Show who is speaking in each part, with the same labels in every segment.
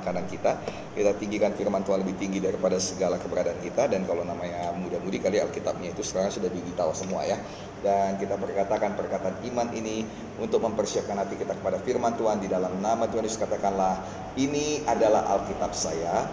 Speaker 1: kanan kita kita tinggikan firman Tuhan lebih tinggi daripada segala keberadaan kita dan kalau namanya muda-mudi kali Alkitabnya itu sekarang sudah digital semua ya dan kita perkatakan perkataan iman ini untuk mempersiapkan hati kita kepada firman Tuhan di dalam nama Tuhan Yesus katakanlah ini adalah Alkitab saya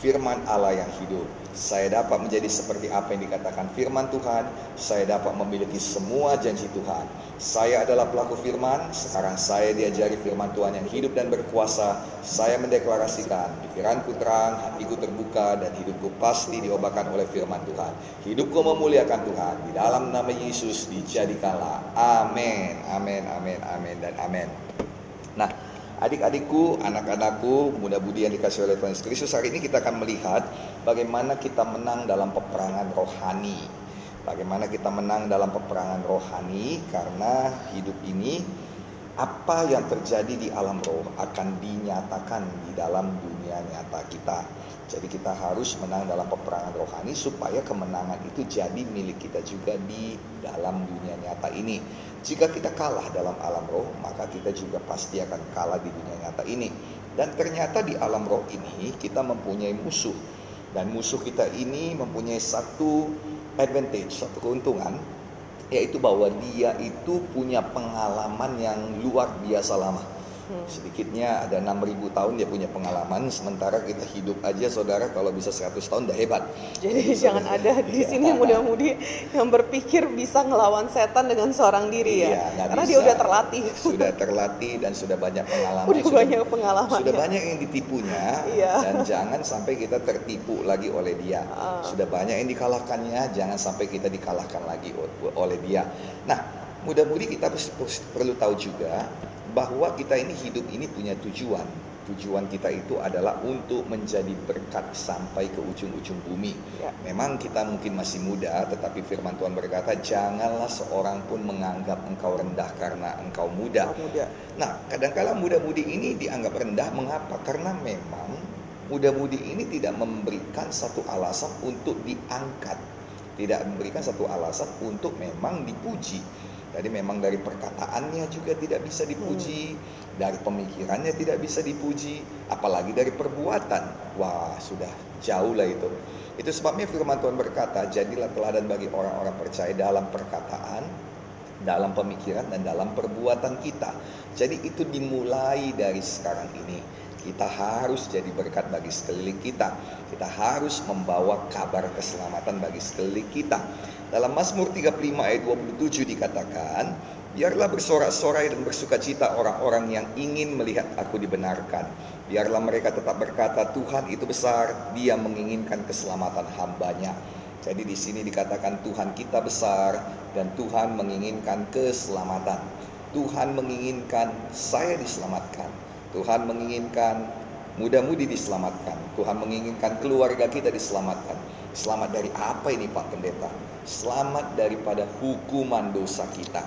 Speaker 1: firman Allah yang hidup. Saya dapat menjadi seperti apa yang dikatakan firman Tuhan. Saya dapat memiliki semua janji Tuhan. Saya adalah pelaku firman. Sekarang saya diajari firman Tuhan yang hidup dan berkuasa. Saya mendeklarasikan pikiranku terang, hatiku terbuka, dan hidupku pasti diobakan oleh firman Tuhan. Hidupku memuliakan Tuhan. Di dalam nama Yesus dijadikanlah. Amin, amin, amin, amin, dan amin. Nah, Adik-adikku, anak-anakku, muda-budi yang dikasih oleh Tuhan Yesus Kristus, hari ini kita akan melihat bagaimana kita menang dalam peperangan rohani. Bagaimana kita menang dalam peperangan rohani karena hidup ini apa yang terjadi di alam roh akan dinyatakan di dalam dunia nyata kita. Jadi kita harus menang dalam peperangan rohani supaya kemenangan itu jadi milik kita juga di dalam dunia nyata ini. Jika kita kalah dalam alam roh, maka kita juga pasti akan kalah di dunia nyata ini. Dan ternyata di alam roh ini kita mempunyai musuh. Dan musuh kita ini mempunyai satu advantage, satu keuntungan, yaitu bahwa dia itu punya pengalaman yang luar biasa lama Hmm. Sedikitnya ada 6000 tahun dia punya pengalaman sementara kita hidup aja saudara kalau bisa 100 tahun udah hebat.
Speaker 2: Jadi so, jangan ada di ya. sini mudah-mudi yang berpikir bisa ngelawan setan dengan seorang diri ya. Iya, Karena bisa. dia udah terlatih.
Speaker 1: Sudah terlatih dan sudah banyak pengalaman.
Speaker 2: Udah sudah, banyak pengalaman.
Speaker 1: Sudah banyak yang ditipunya iya. dan jangan sampai kita tertipu lagi oleh dia. Uh. Sudah banyak yang dikalahkannya, jangan sampai kita dikalahkan lagi oleh dia. Nah, mudah-mudi kita perlu tahu juga bahwa kita ini hidup ini punya tujuan. Tujuan kita itu adalah untuk menjadi berkat sampai ke ujung-ujung bumi. Ya. Memang kita mungkin masih muda, tetapi firman Tuhan berkata, janganlah seorang pun menganggap engkau rendah karena engkau muda. muda. Nah, kadang-kala muda-mudi ini dianggap rendah, mengapa? Karena memang muda-mudi ini tidak memberikan satu alasan untuk diangkat. Tidak memberikan satu alasan untuk memang dipuji jadi memang dari perkataannya juga tidak bisa dipuji, hmm. dari pemikirannya tidak bisa dipuji, apalagi dari perbuatan. Wah, sudah jauh lah itu. Itu sebabnya firman Tuhan berkata, jadilah teladan bagi orang-orang percaya dalam perkataan, dalam pemikiran dan dalam perbuatan kita. Jadi itu dimulai dari sekarang ini. Kita harus jadi berkat bagi sekeliling kita. Kita harus membawa kabar keselamatan bagi sekeliling kita. Dalam Mazmur 35 ayat 27 dikatakan, Biarlah bersorak-sorai dan bersuka cita orang-orang yang ingin melihat aku dibenarkan. Biarlah mereka tetap berkata, Tuhan itu besar, dia menginginkan keselamatan hambanya. Jadi di sini dikatakan Tuhan kita besar dan Tuhan menginginkan keselamatan. Tuhan menginginkan saya diselamatkan. Tuhan menginginkan muda-mudi diselamatkan. Tuhan menginginkan keluarga kita diselamatkan. Selamat dari apa ini Pak Pendeta? Selamat daripada hukuman dosa kita.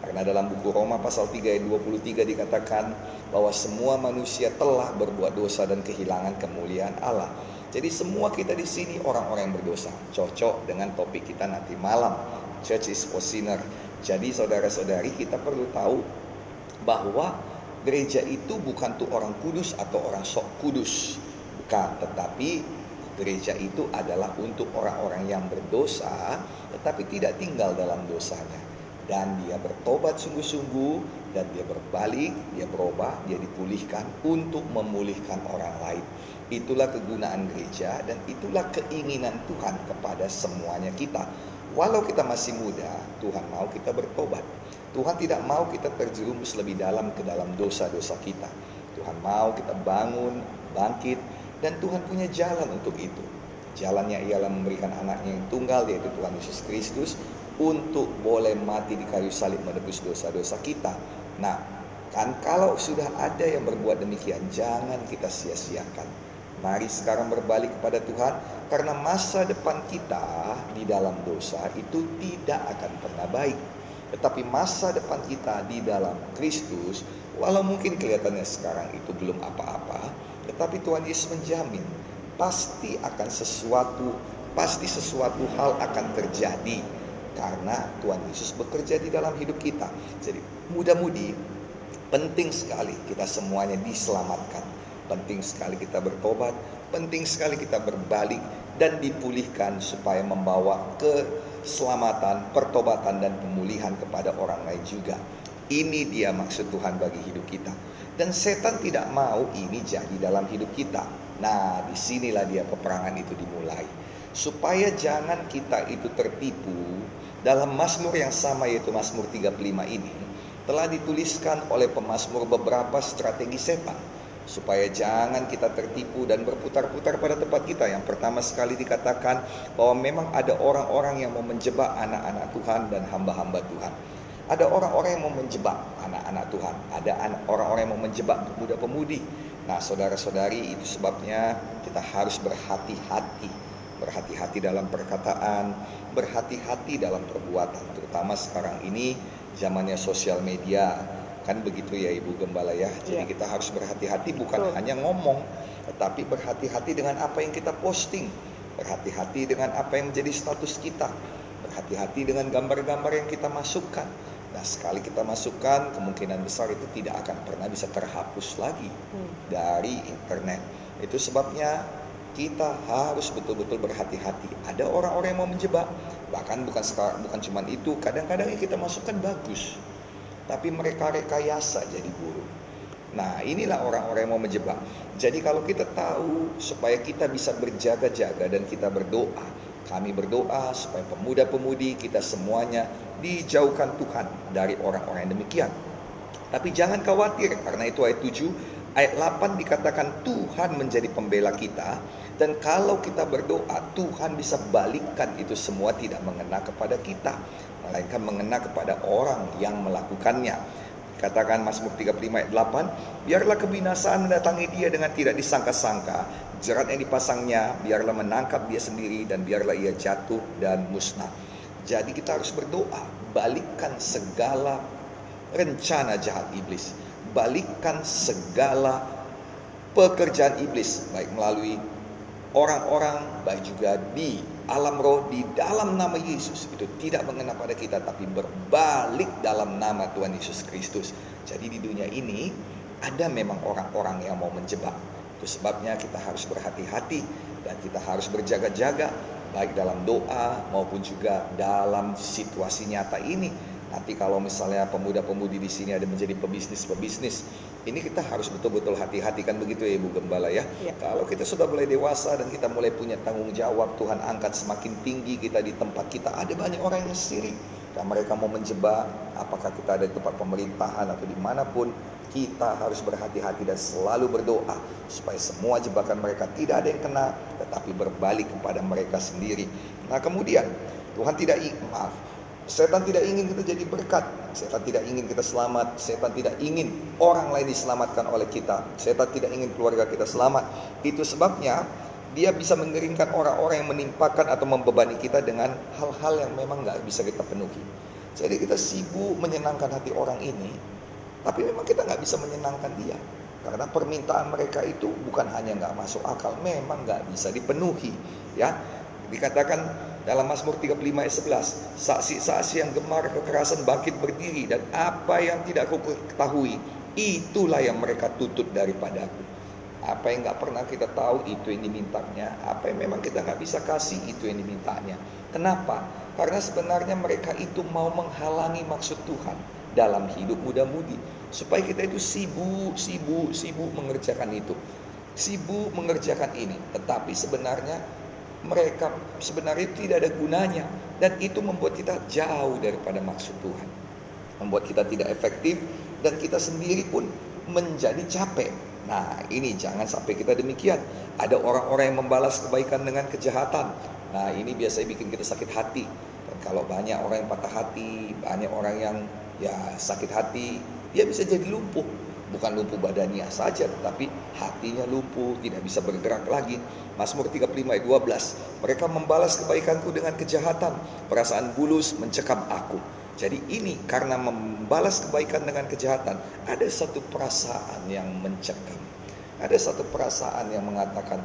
Speaker 1: Karena dalam buku Roma pasal 3 ayat 23 dikatakan bahwa semua manusia telah berbuat dosa dan kehilangan kemuliaan Allah. Jadi semua kita di sini orang-orang yang berdosa. Cocok dengan topik kita nanti malam. Church is for sinner. Jadi saudara-saudari kita perlu tahu bahwa gereja itu bukan tuh orang kudus atau orang sok kudus. Bukan, tetapi Gereja itu adalah untuk orang-orang yang berdosa tetapi tidak tinggal dalam dosanya dan dia bertobat sungguh-sungguh dan dia berbalik, dia berubah, dia dipulihkan untuk memulihkan orang lain. Itulah kegunaan gereja dan itulah keinginan Tuhan kepada semuanya kita. Walau kita masih muda, Tuhan mau kita bertobat. Tuhan tidak mau kita terjerumus lebih dalam ke dalam dosa-dosa kita. Tuhan mau kita bangun, bangkit, dan Tuhan punya jalan untuk itu. Jalannya ialah memberikan anaknya yang tunggal yaitu Tuhan Yesus Kristus untuk boleh mati di kayu salib menebus dosa-dosa kita. Nah, kan kalau sudah ada yang berbuat demikian, jangan kita sia-siakan. Mari sekarang berbalik kepada Tuhan karena masa depan kita di dalam dosa itu tidak akan pernah baik. Tetapi masa depan kita di dalam Kristus, walau mungkin kelihatannya sekarang itu belum apa-apa, tetapi Tuhan Yesus menjamin pasti akan sesuatu, pasti sesuatu hal akan terjadi karena Tuhan Yesus bekerja di dalam hidup kita. Jadi mudah-mudi penting sekali kita semuanya diselamatkan. penting sekali kita bertobat, penting sekali kita berbalik dan dipulihkan supaya membawa keselamatan, pertobatan dan pemulihan kepada orang lain juga. Ini dia maksud Tuhan bagi hidup kita. Dan setan tidak mau ini jadi dalam hidup kita. Nah, di sinilah dia peperangan itu dimulai. Supaya jangan kita itu tertipu dalam Mazmur yang sama yaitu Mazmur 35 ini telah dituliskan oleh pemazmur beberapa strategi setan supaya jangan kita tertipu dan berputar-putar pada tempat kita. Yang pertama sekali dikatakan bahwa memang ada orang-orang yang mau menjebak anak-anak Tuhan dan hamba-hamba Tuhan. Ada orang-orang yang mau menjebak anak-anak Tuhan. Ada orang-orang yang mau menjebak pemuda-pemudi. Nah, saudara-saudari, itu sebabnya kita harus berhati-hati. Berhati-hati dalam perkataan, berhati-hati dalam perbuatan. Terutama sekarang ini zamannya sosial media kan begitu ya Ibu Gembala ya. Jadi ya. kita harus berhati-hati bukan Betul. hanya ngomong, tetapi berhati-hati dengan apa yang kita posting, berhati-hati dengan apa yang menjadi status kita, berhati-hati dengan gambar-gambar yang kita masukkan. Nah sekali kita masukkan kemungkinan besar itu tidak akan pernah bisa terhapus lagi hmm. dari internet. Itu sebabnya kita harus betul-betul berhati-hati. Ada orang-orang yang mau menjebak, bahkan bukan sekarang, bukan cuma itu. Kadang-kadang yang kita masukkan bagus, tapi mereka rekayasa jadi buruk. Nah, inilah orang-orang yang mau menjebak. Jadi kalau kita tahu supaya kita bisa berjaga-jaga dan kita berdoa, kami berdoa supaya pemuda-pemudi kita semuanya dijauhkan Tuhan dari orang-orang yang demikian. Tapi jangan khawatir karena itu ayat 7 ayat 8 dikatakan Tuhan menjadi pembela kita dan kalau kita berdoa, Tuhan bisa balikkan itu semua tidak mengena kepada kita, melainkan mengena kepada orang yang melakukannya. Katakan Mazmur 35 ayat 8, biarlah kebinasaan mendatangi dia dengan tidak disangka-sangka. Jerat yang dipasangnya, biarlah menangkap dia sendiri dan biarlah ia jatuh dan musnah. Jadi kita harus berdoa, balikkan segala rencana jahat iblis. Balikkan segala pekerjaan iblis, baik melalui orang-orang baik juga di alam roh di dalam nama Yesus itu tidak mengenal pada kita tapi berbalik dalam nama Tuhan Yesus Kristus. Jadi di dunia ini ada memang orang-orang yang mau menjebak. Itu sebabnya kita harus berhati-hati dan kita harus berjaga-jaga baik dalam doa maupun juga dalam situasi nyata ini Nanti kalau misalnya pemuda-pemudi di sini ada menjadi pebisnis-pebisnis, ini kita harus betul-betul hati-hati kan begitu ya Ibu Gembala ya. ya. Kalau kita sudah mulai dewasa dan kita mulai punya tanggung jawab, Tuhan angkat semakin tinggi kita di tempat kita, ada banyak orang yang sirik. Dan mereka mau menjebak, apakah kita ada di tempat pemerintahan atau di mana pun, kita harus berhati-hati dan selalu berdoa supaya semua jebakan mereka tidak ada yang kena, tetapi berbalik kepada mereka sendiri. Nah kemudian Tuhan tidak maaf, Setan tidak ingin kita jadi berkat. Setan tidak ingin kita selamat. Setan tidak ingin orang lain diselamatkan oleh kita. Setan tidak ingin keluarga kita selamat. Itu sebabnya dia bisa mengeringkan orang-orang yang menimpakan atau membebani kita dengan hal-hal yang memang nggak bisa kita penuhi. Jadi kita sibuk menyenangkan hati orang ini, tapi memang kita nggak bisa menyenangkan dia. Karena permintaan mereka itu bukan hanya nggak masuk akal, memang nggak bisa dipenuhi. Ya, dikatakan dalam Mazmur 35 ayat 11, saksi-saksi yang gemar kekerasan bangkit berdiri dan apa yang tidak aku ketahui, itulah yang mereka tutup daripadaku. Apa yang nggak pernah kita tahu itu yang dimintanya, apa yang memang kita nggak bisa kasih itu yang dimintanya. Kenapa? Karena sebenarnya mereka itu mau menghalangi maksud Tuhan dalam hidup muda-mudi supaya kita itu sibuk, sibuk, sibuk mengerjakan itu, sibuk mengerjakan ini. Tetapi sebenarnya mereka sebenarnya tidak ada gunanya dan itu membuat kita jauh daripada maksud Tuhan. Membuat kita tidak efektif dan kita sendiri pun menjadi capek. Nah, ini jangan sampai kita demikian. Ada orang-orang yang membalas kebaikan dengan kejahatan. Nah, ini biasanya bikin kita sakit hati. Dan kalau banyak orang yang patah hati, banyak orang yang ya sakit hati, dia bisa jadi lumpuh bukan lumpuh badannya saja tetapi hatinya lumpuh tidak bisa bergerak lagi. Mazmur 35 ayat 12 mereka membalas kebaikanku dengan kejahatan perasaan bulus mencekam aku. Jadi ini karena membalas kebaikan dengan kejahatan ada satu perasaan yang mencekam. Ada satu perasaan yang mengatakan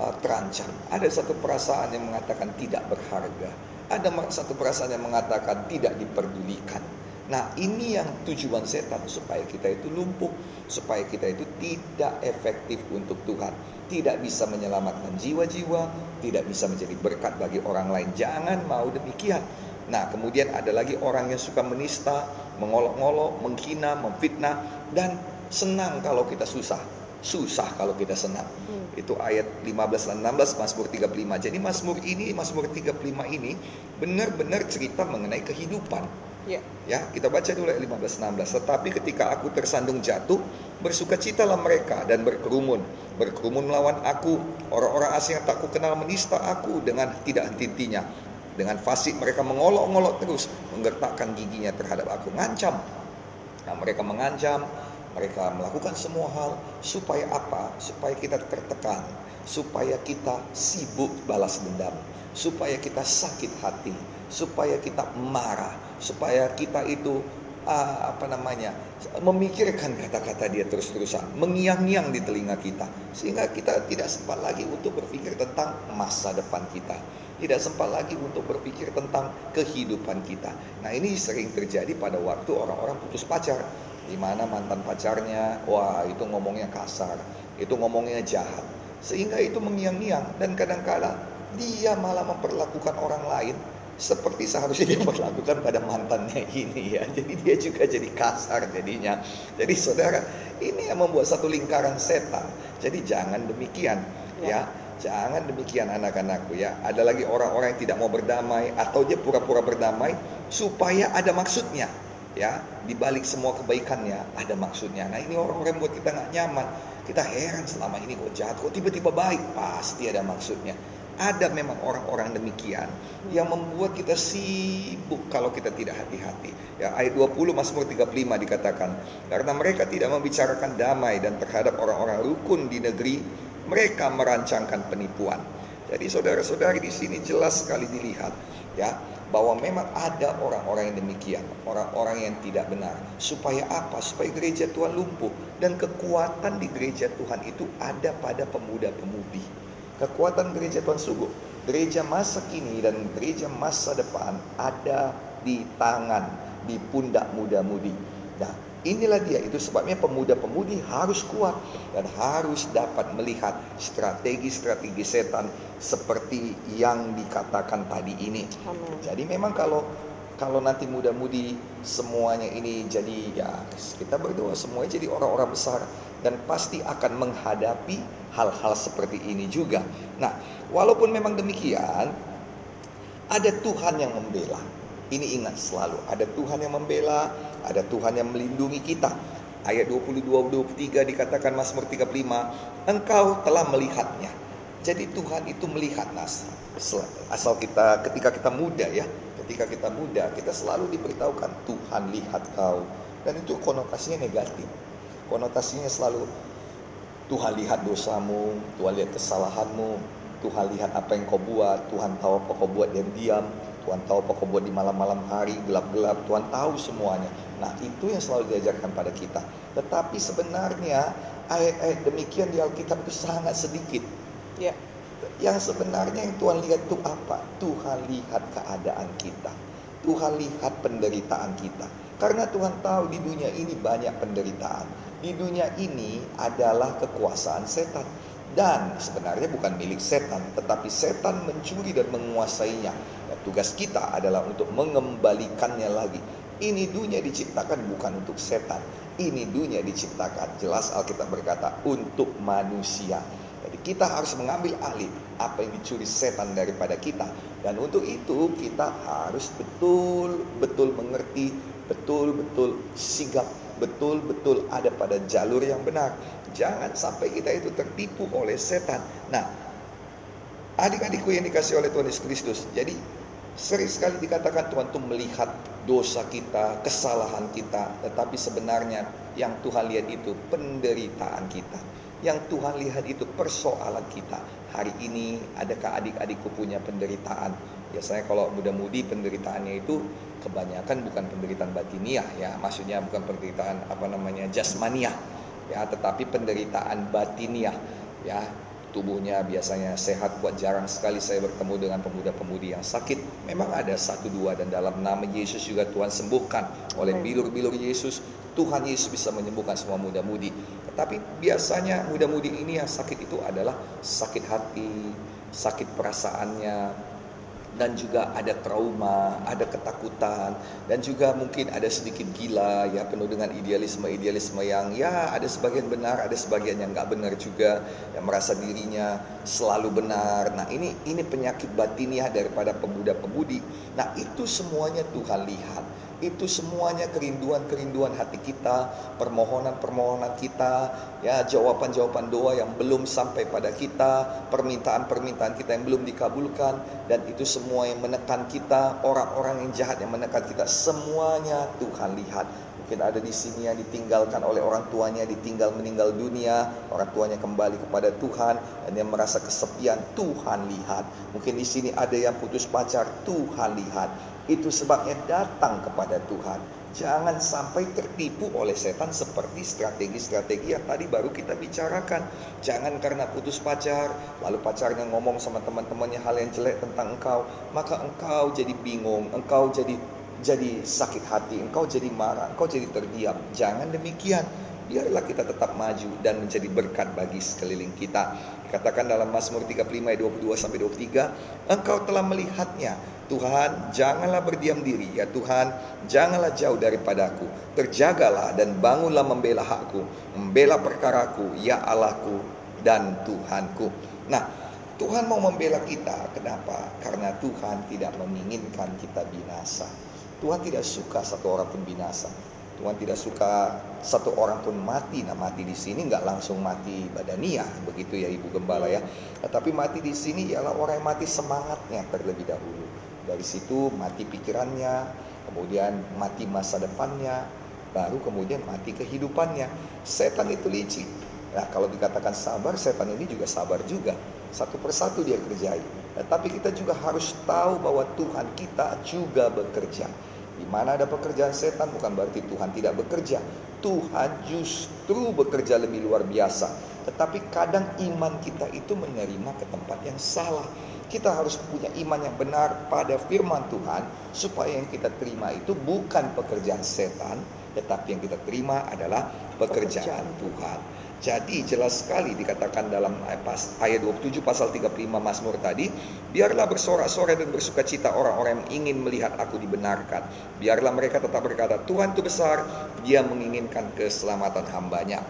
Speaker 1: uh, terancam. Ada satu perasaan yang mengatakan tidak berharga. Ada satu perasaan yang mengatakan tidak diperdulikan Nah, ini yang tujuan setan supaya kita itu lumpuh, supaya kita itu tidak efektif untuk Tuhan, tidak bisa menyelamatkan jiwa-jiwa, tidak bisa menjadi berkat bagi orang lain. Jangan mau demikian. Nah, kemudian ada lagi orang yang suka menista, mengolok-ngolok, menghina, memfitnah dan senang kalau kita susah. Susah kalau kita senang. Hmm. Itu ayat 15 dan 16 Mazmur 35. Jadi Mazmur ini, Mazmur 35 ini benar-benar cerita mengenai kehidupan Ya. ya, kita baca dulu ayat 15 16. Tetapi ketika aku tersandung jatuh, bersukacitalah mereka dan berkerumun. Berkerumun melawan aku, orang-orang asing yang tak ku kenal menista aku dengan tidak henti-hentinya. Dengan fasik mereka mengolok-olok terus, menggertakkan giginya terhadap aku, ngancam. Nah, mereka mengancam, mereka melakukan semua hal supaya apa? Supaya kita tertekan, supaya kita sibuk balas dendam, supaya kita sakit hati, supaya kita marah, supaya kita itu uh, apa namanya memikirkan kata-kata dia terus-terusan, mengiang-ngiang di telinga kita, sehingga kita tidak sempat lagi untuk berpikir tentang masa depan kita, tidak sempat lagi untuk berpikir tentang kehidupan kita. Nah ini sering terjadi pada waktu orang-orang putus pacar, di mana mantan pacarnya, wah itu ngomongnya kasar, itu ngomongnya jahat, sehingga itu mengiang-ngiang dan kadang-kala dia malah memperlakukan orang lain seperti seharusnya dia berlakukan pada mantannya ini ya. Jadi dia juga jadi kasar jadinya. Jadi saudara, ini yang membuat satu lingkaran setan. Jadi jangan demikian ya. ya. Jangan demikian anak-anakku ya. Ada lagi orang-orang yang tidak mau berdamai atau dia pura-pura berdamai supaya ada maksudnya. Ya, di balik semua kebaikannya ada maksudnya. Nah, ini orang-orang buat kita nggak nyaman. Kita heran selama ini kok jahat, kok tiba-tiba baik. Pasti ada maksudnya. Ada memang orang-orang demikian yang membuat kita sibuk kalau kita tidak hati-hati. Ya, ayat 20 Mazmur 35 dikatakan, karena mereka tidak membicarakan damai dan terhadap orang-orang rukun di negeri, mereka merancangkan penipuan. Jadi saudara-saudari di sini jelas sekali dilihat ya bahwa memang ada orang-orang yang demikian, orang-orang yang tidak benar. Supaya apa? Supaya gereja Tuhan lumpuh dan kekuatan di gereja Tuhan itu ada pada pemuda-pemudi Kekuatan gereja Tuhan sungguh. Gereja masa kini dan gereja masa depan ada di tangan, di pundak muda-mudi. Nah, inilah dia. Itu sebabnya pemuda-pemudi harus kuat dan harus dapat melihat strategi-strategi setan seperti yang dikatakan tadi ini. Amen. Jadi memang kalau kalau nanti muda-mudi semuanya ini jadi ya kita berdoa semuanya jadi orang-orang besar dan pasti akan menghadapi hal-hal seperti ini juga. Nah, walaupun memang demikian, ada Tuhan yang membela. Ini ingat selalu, ada Tuhan yang membela, ada Tuhan yang melindungi kita. Ayat 22-23 dikatakan Mazmur 35, engkau telah melihatnya. Jadi Tuhan itu melihat nas. Asal kita ketika kita muda ya, ketika kita muda, kita selalu diberitahukan Tuhan lihat kau. Dan itu konotasinya negatif konotasinya selalu Tuhan lihat dosamu, Tuhan lihat kesalahanmu, Tuhan lihat apa yang kau buat, Tuhan tahu apa kau buat diam-diam, Tuhan tahu apa kau buat di malam-malam hari, gelap-gelap, Tuhan tahu semuanya. Nah itu yang selalu diajarkan pada kita. Tetapi sebenarnya ayat-ayat demikian di Alkitab itu sangat sedikit. Ya. Yang sebenarnya yang Tuhan lihat itu apa? Tuhan lihat keadaan kita. Tuhan lihat penderitaan kita. Karena Tuhan tahu di dunia ini banyak penderitaan. Di dunia ini adalah kekuasaan setan. Dan sebenarnya bukan milik setan tetapi setan mencuri dan menguasainya. Dan tugas kita adalah untuk mengembalikannya lagi. Ini dunia diciptakan bukan untuk setan. Ini dunia diciptakan. Jelas Alkitab berkata untuk manusia kita harus mengambil alih apa yang dicuri setan daripada kita dan untuk itu kita harus betul-betul mengerti betul-betul sigap betul-betul ada pada jalur yang benar. Jangan sampai kita itu tertipu oleh setan. Nah, adik-adikku yang dikasih oleh Tuhan Yesus Kristus. Jadi sering sekali dikatakan Tuhan itu melihat dosa kita, kesalahan kita, tetapi sebenarnya yang Tuhan lihat itu penderitaan kita. Yang Tuhan lihat itu persoalan kita. Hari ini adakah adik-adikku punya penderitaan? Biasanya kalau muda-mudi penderitaannya itu kebanyakan bukan penderitaan batiniah ya. Maksudnya bukan penderitaan apa namanya jasmaniah ya tetapi penderitaan batiniah ya. Tubuhnya biasanya sehat kuat jarang sekali saya bertemu dengan pemuda-pemudi yang sakit. Memang ada satu dua dan dalam nama Yesus juga Tuhan sembuhkan. Oleh bilur-bilur Yesus Tuhan Yesus bisa menyembuhkan semua muda-mudi tetapi biasanya muda-mudi ini yang sakit itu adalah sakit hati sakit perasaannya dan juga ada trauma, ada ketakutan dan juga mungkin ada sedikit gila ya penuh dengan idealisme-idealisme yang ya ada sebagian benar, ada sebagian yang nggak benar juga yang merasa dirinya selalu benar. Nah, ini ini penyakit batiniah daripada pemuda-pemudi. Nah, itu semuanya Tuhan lihat itu semuanya kerinduan-kerinduan hati kita, permohonan-permohonan kita, ya jawaban-jawaban doa yang belum sampai pada kita, permintaan-permintaan kita yang belum dikabulkan dan itu semua yang menekan kita, orang-orang yang jahat yang menekan kita, semuanya Tuhan lihat. Mungkin ada di sini yang ditinggalkan oleh orang tuanya, ditinggal meninggal dunia, orang tuanya kembali kepada Tuhan dan yang merasa kesepian, Tuhan lihat. Mungkin di sini ada yang putus pacar, Tuhan lihat itu sebabnya datang kepada Tuhan. Jangan sampai tertipu oleh setan seperti strategi-strategi yang tadi baru kita bicarakan. Jangan karena putus pacar, lalu pacarnya ngomong sama teman-temannya hal yang jelek tentang engkau, maka engkau jadi bingung, engkau jadi jadi sakit hati, engkau jadi marah, engkau jadi terdiam. Jangan demikian biarlah kita tetap maju dan menjadi berkat bagi sekeliling kita. Katakan dalam Mazmur 35 ayat 22 sampai 23, Engkau telah melihatnya. Tuhan, janganlah berdiam diri. Ya Tuhan, janganlah jauh daripadaku. Terjagalah dan bangunlah membela hakku, membela perkaraku, ya Allahku dan Tuhanku. Nah, Tuhan mau membela kita. Kenapa? Karena Tuhan tidak menginginkan kita binasa. Tuhan tidak suka satu orang pun binasa. Tuhan tidak suka satu orang pun mati. Nah mati di sini nggak langsung mati badaniah, begitu ya Ibu Gembala ya. Tetapi mati di sini ialah orang yang mati semangatnya terlebih dahulu. Dari situ mati pikirannya, kemudian mati masa depannya, baru kemudian mati kehidupannya. Setan itu licik. Nah kalau dikatakan sabar, setan ini juga sabar juga. Satu persatu dia kerjai. Nah, tapi kita juga harus tahu bahwa Tuhan kita juga bekerja. Di mana ada pekerjaan setan bukan berarti Tuhan tidak bekerja. Tuhan justru bekerja lebih luar biasa. Tetapi kadang iman kita itu menerima ke tempat yang salah. Kita harus punya iman yang benar pada firman Tuhan supaya yang kita terima itu bukan pekerjaan setan, tetapi yang kita terima adalah pekerjaan, pekerjaan. Tuhan. Jadi jelas sekali dikatakan dalam ayat 27 pasal 35 Mazmur tadi, biarlah bersorak-sorai dan bersuka cita orang-orang yang ingin melihat aku dibenarkan. Biarlah mereka tetap berkata, Tuhan itu besar, dia menginginkan keselamatan hambanya.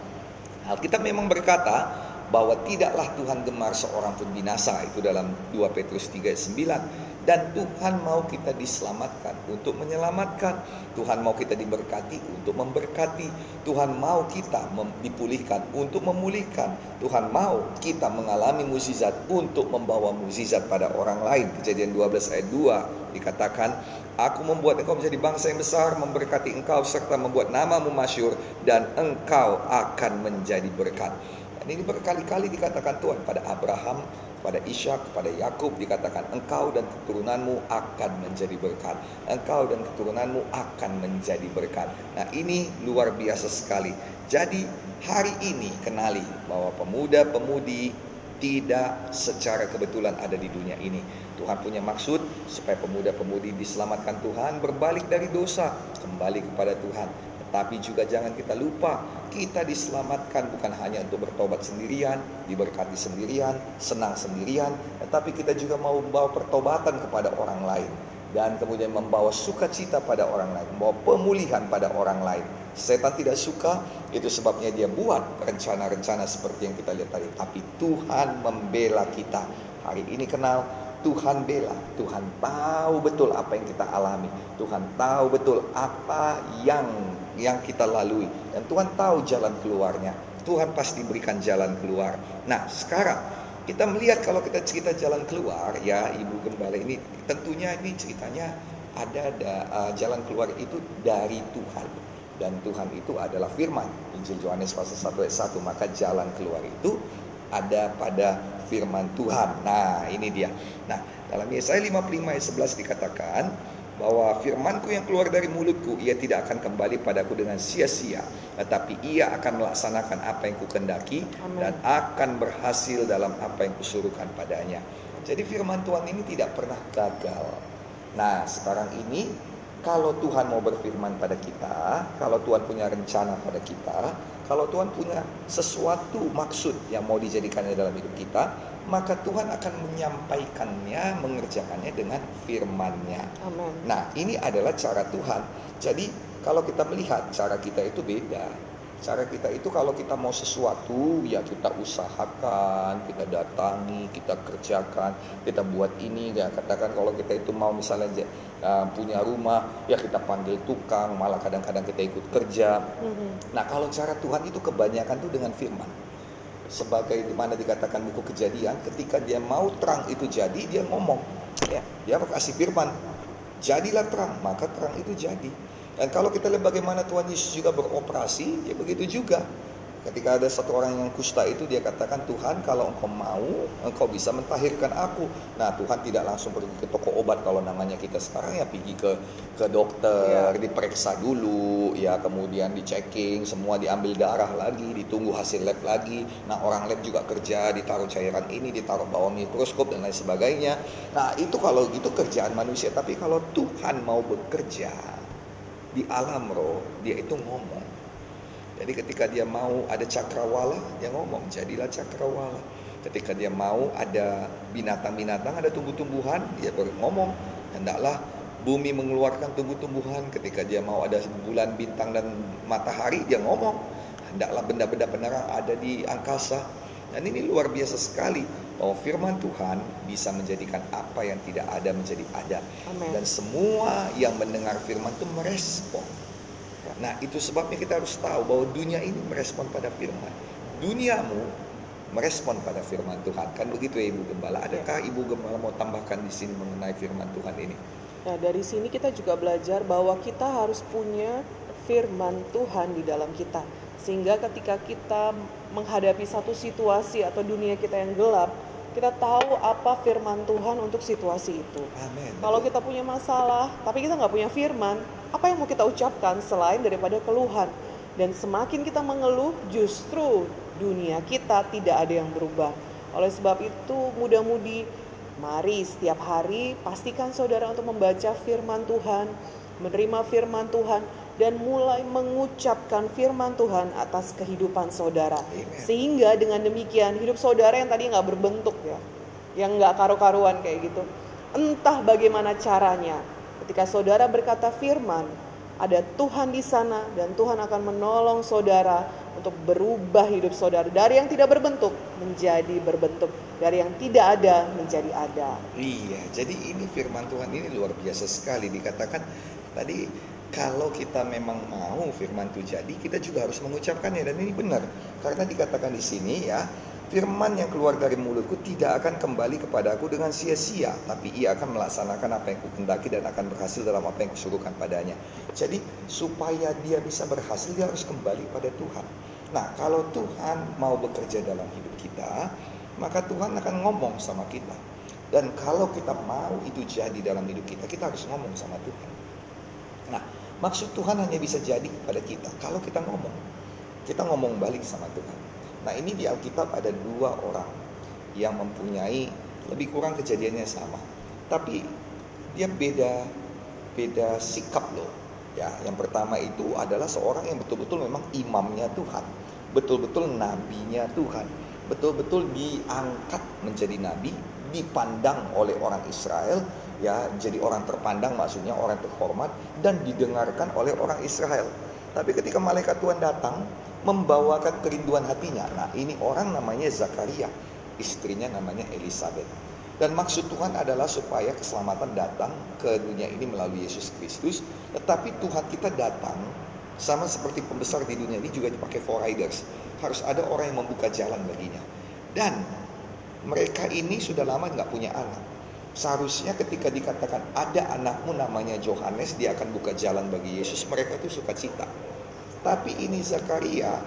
Speaker 1: Alkitab memang berkata bahwa tidaklah Tuhan gemar seorang pun binasa, itu dalam 2 Petrus 3 ayat 9 dan Tuhan mau kita diselamatkan untuk menyelamatkan. Tuhan mau kita diberkati untuk memberkati. Tuhan mau kita dipulihkan untuk memulihkan. Tuhan mau kita mengalami mukjizat untuk membawa mukjizat pada orang lain. Kejadian 12 ayat 2 dikatakan, Aku membuat engkau menjadi bangsa yang besar, memberkati engkau serta membuat namamu masyur dan engkau akan menjadi berkat. Dan ini berkali-kali dikatakan Tuhan pada Abraham, pada Ishak, pada Yakub dikatakan engkau dan keturunanmu akan menjadi berkat. Engkau dan keturunanmu akan menjadi berkat. Nah, ini luar biasa sekali. Jadi, hari ini kenali bahwa pemuda-pemudi tidak secara kebetulan ada di dunia ini. Tuhan punya maksud supaya pemuda-pemudi diselamatkan Tuhan, berbalik dari dosa, kembali kepada Tuhan. Tapi juga jangan kita lupa, kita diselamatkan bukan hanya untuk bertobat sendirian, diberkati sendirian, senang sendirian, tetapi kita juga mau membawa pertobatan kepada orang lain dan kemudian membawa sukacita pada orang lain, membawa pemulihan pada orang lain. Setan tidak suka, itu sebabnya dia buat rencana-rencana seperti yang kita lihat tadi. Tapi Tuhan membela kita. Hari ini kenal Tuhan bela, Tuhan tahu betul apa yang kita alami, Tuhan tahu betul apa yang yang kita lalui dan Tuhan tahu jalan keluarnya. Tuhan pasti berikan jalan keluar. Nah, sekarang kita melihat kalau kita cerita jalan keluar ya Ibu Gembala ini tentunya ini ceritanya ada, ada uh, jalan keluar itu dari Tuhan dan Tuhan itu adalah firman Injil Yohanes pasal 1 ayat 1 maka jalan keluar itu ada pada firman Tuhan. Nah, ini dia. Nah, dalam Yesaya 55 ayat 11 dikatakan, bahwa firmanku yang keluar dari mulutku ia tidak akan kembali padaku dengan sia-sia tetapi ia akan melaksanakan apa yang kukendaki dan akan berhasil dalam apa yang kusuruhkan padanya jadi firman Tuhan ini tidak pernah gagal nah sekarang ini kalau Tuhan mau berfirman pada kita kalau Tuhan punya rencana pada kita kalau Tuhan punya sesuatu maksud yang mau dijadikan dalam hidup kita maka Tuhan akan menyampaikannya, mengerjakannya dengan firman-Nya. Nah, ini adalah cara Tuhan. Jadi, kalau kita melihat cara kita itu beda. Cara kita itu kalau kita mau sesuatu, ya kita usahakan, kita datangi, kita kerjakan, kita buat ini. Ya katakan kalau kita itu mau misalnya uh, punya rumah, ya kita panggil tukang, malah kadang-kadang kita ikut kerja. Mm -hmm. Nah, kalau cara Tuhan itu kebanyakan tuh dengan firman sebagai mana dikatakan buku kejadian ketika dia mau terang itu jadi dia ngomong ya dia kasih firman jadilah terang maka terang itu jadi dan kalau kita lihat bagaimana Tuhan Yesus juga beroperasi ya begitu juga Ketika ada satu orang yang kusta itu dia katakan Tuhan kalau engkau mau engkau bisa mentahirkan aku. Nah Tuhan tidak langsung pergi ke toko obat kalau namanya kita sekarang ya pergi ke ke dokter, ya. diperiksa dulu, ya kemudian dicekking, semua diambil darah lagi, ditunggu hasil lab lagi. Nah orang lab juga kerja, ditaruh cairan ini, ditaruh bawah mikroskop dan lain sebagainya. Nah itu kalau gitu kerjaan manusia. Tapi kalau Tuhan mau bekerja di alam roh, dia itu ngomong jadi ketika dia mau ada cakrawala, dia ngomong jadilah cakrawala. Ketika dia mau ada binatang-binatang, ada tumbuh-tumbuhan, dia ngomong hendaklah bumi mengeluarkan tumbuh-tumbuhan. Ketika dia mau ada bulan, bintang dan matahari, dia ngomong hendaklah benda-benda penerang ada di angkasa. Dan ini luar biasa sekali bahwa firman Tuhan bisa menjadikan apa yang tidak ada menjadi ada. Amen. Dan semua yang mendengar firman itu merespon. Nah itu sebabnya kita harus tahu bahwa dunia ini merespon pada firman. Duniamu merespon pada firman Tuhan. Kan begitu ya Ibu Gembala. Adakah Ibu Gembala mau tambahkan di sini mengenai firman Tuhan ini?
Speaker 2: Nah dari sini kita juga belajar bahwa kita harus punya firman Tuhan di dalam kita. Sehingga ketika kita menghadapi satu situasi atau dunia kita yang gelap, kita tahu apa firman Tuhan untuk situasi itu. Amen. Kalau kita punya masalah, tapi kita nggak punya firman, apa yang mau kita ucapkan selain daripada keluhan? Dan semakin kita mengeluh, justru dunia kita tidak ada yang berubah. Oleh sebab itu, mudah-mudi, mari setiap hari pastikan saudara untuk membaca firman Tuhan, menerima firman Tuhan, dan mulai mengucapkan firman Tuhan atas kehidupan saudara. Amen. Sehingga dengan demikian hidup saudara yang tadi nggak berbentuk ya, yang nggak karu-karuan kayak gitu. Entah bagaimana caranya, ketika saudara berkata firman, ada Tuhan di sana dan Tuhan akan menolong saudara untuk berubah hidup saudara dari yang tidak berbentuk menjadi berbentuk, dari yang tidak ada menjadi ada.
Speaker 1: Iya, jadi ini firman Tuhan ini luar biasa sekali dikatakan tadi kalau kita memang mau firman itu jadi, kita juga harus mengucapkannya dan ini benar. Karena dikatakan di sini ya, firman yang keluar dari mulutku tidak akan kembali kepadaku dengan sia-sia, tapi ia akan melaksanakan apa yang kukendaki dan akan berhasil dalam apa yang kusuruhkan padanya. Jadi supaya dia bisa berhasil, dia harus kembali pada Tuhan. Nah, kalau Tuhan mau bekerja dalam hidup kita, maka Tuhan akan ngomong sama kita. Dan kalau kita mau itu jadi dalam hidup kita, kita harus ngomong sama Tuhan. Nah, maksud Tuhan hanya bisa jadi kepada kita kalau kita ngomong. Kita ngomong balik sama Tuhan. Nah, ini di Alkitab ada dua orang yang mempunyai lebih kurang kejadiannya sama. Tapi dia beda beda sikap loh. Ya, yang pertama itu adalah seorang yang betul-betul memang imamnya Tuhan, betul-betul nabinya Tuhan, betul-betul diangkat menjadi nabi, dipandang oleh orang Israel ya jadi orang terpandang maksudnya orang terhormat dan didengarkan oleh orang Israel. Tapi ketika malaikat Tuhan datang membawakan kerinduan hatinya. Nah, ini orang namanya Zakaria, istrinya namanya Elizabeth. Dan maksud Tuhan adalah supaya keselamatan datang ke dunia ini melalui Yesus Kristus. Tetapi Tuhan kita datang sama seperti pembesar di dunia ini juga dipakai for riders. Harus ada orang yang membuka jalan baginya. Dan mereka ini sudah lama nggak punya anak. Seharusnya ketika dikatakan ada anakmu namanya Johannes, dia akan buka jalan bagi Yesus. Mereka itu suka cita. Tapi ini Zakaria,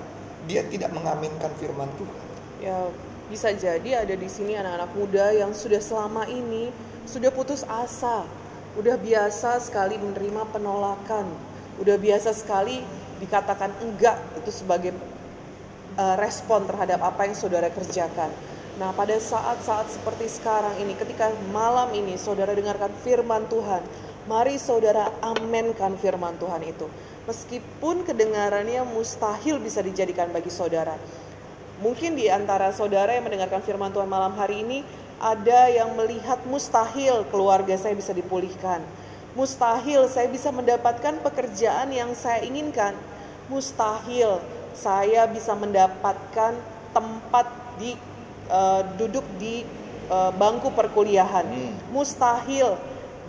Speaker 1: dia tidak mengaminkan firman Tuhan.
Speaker 2: Ya, bisa jadi ada di sini anak-anak muda yang sudah selama ini sudah putus asa udah biasa sekali menerima penolakan, udah biasa sekali dikatakan enggak itu sebagai uh, respon terhadap apa yang saudara kerjakan. Nah, pada saat-saat seperti sekarang ini, ketika malam ini saudara dengarkan firman Tuhan, mari saudara amenkan firman Tuhan itu. Meskipun kedengarannya mustahil bisa dijadikan bagi saudara. Mungkin di antara saudara yang mendengarkan firman Tuhan malam hari ini, ada yang melihat mustahil keluarga saya bisa dipulihkan. Mustahil saya bisa mendapatkan pekerjaan yang saya inginkan. Mustahil saya bisa mendapatkan tempat di uh, duduk di uh, bangku perkuliahan. Hmm. Mustahil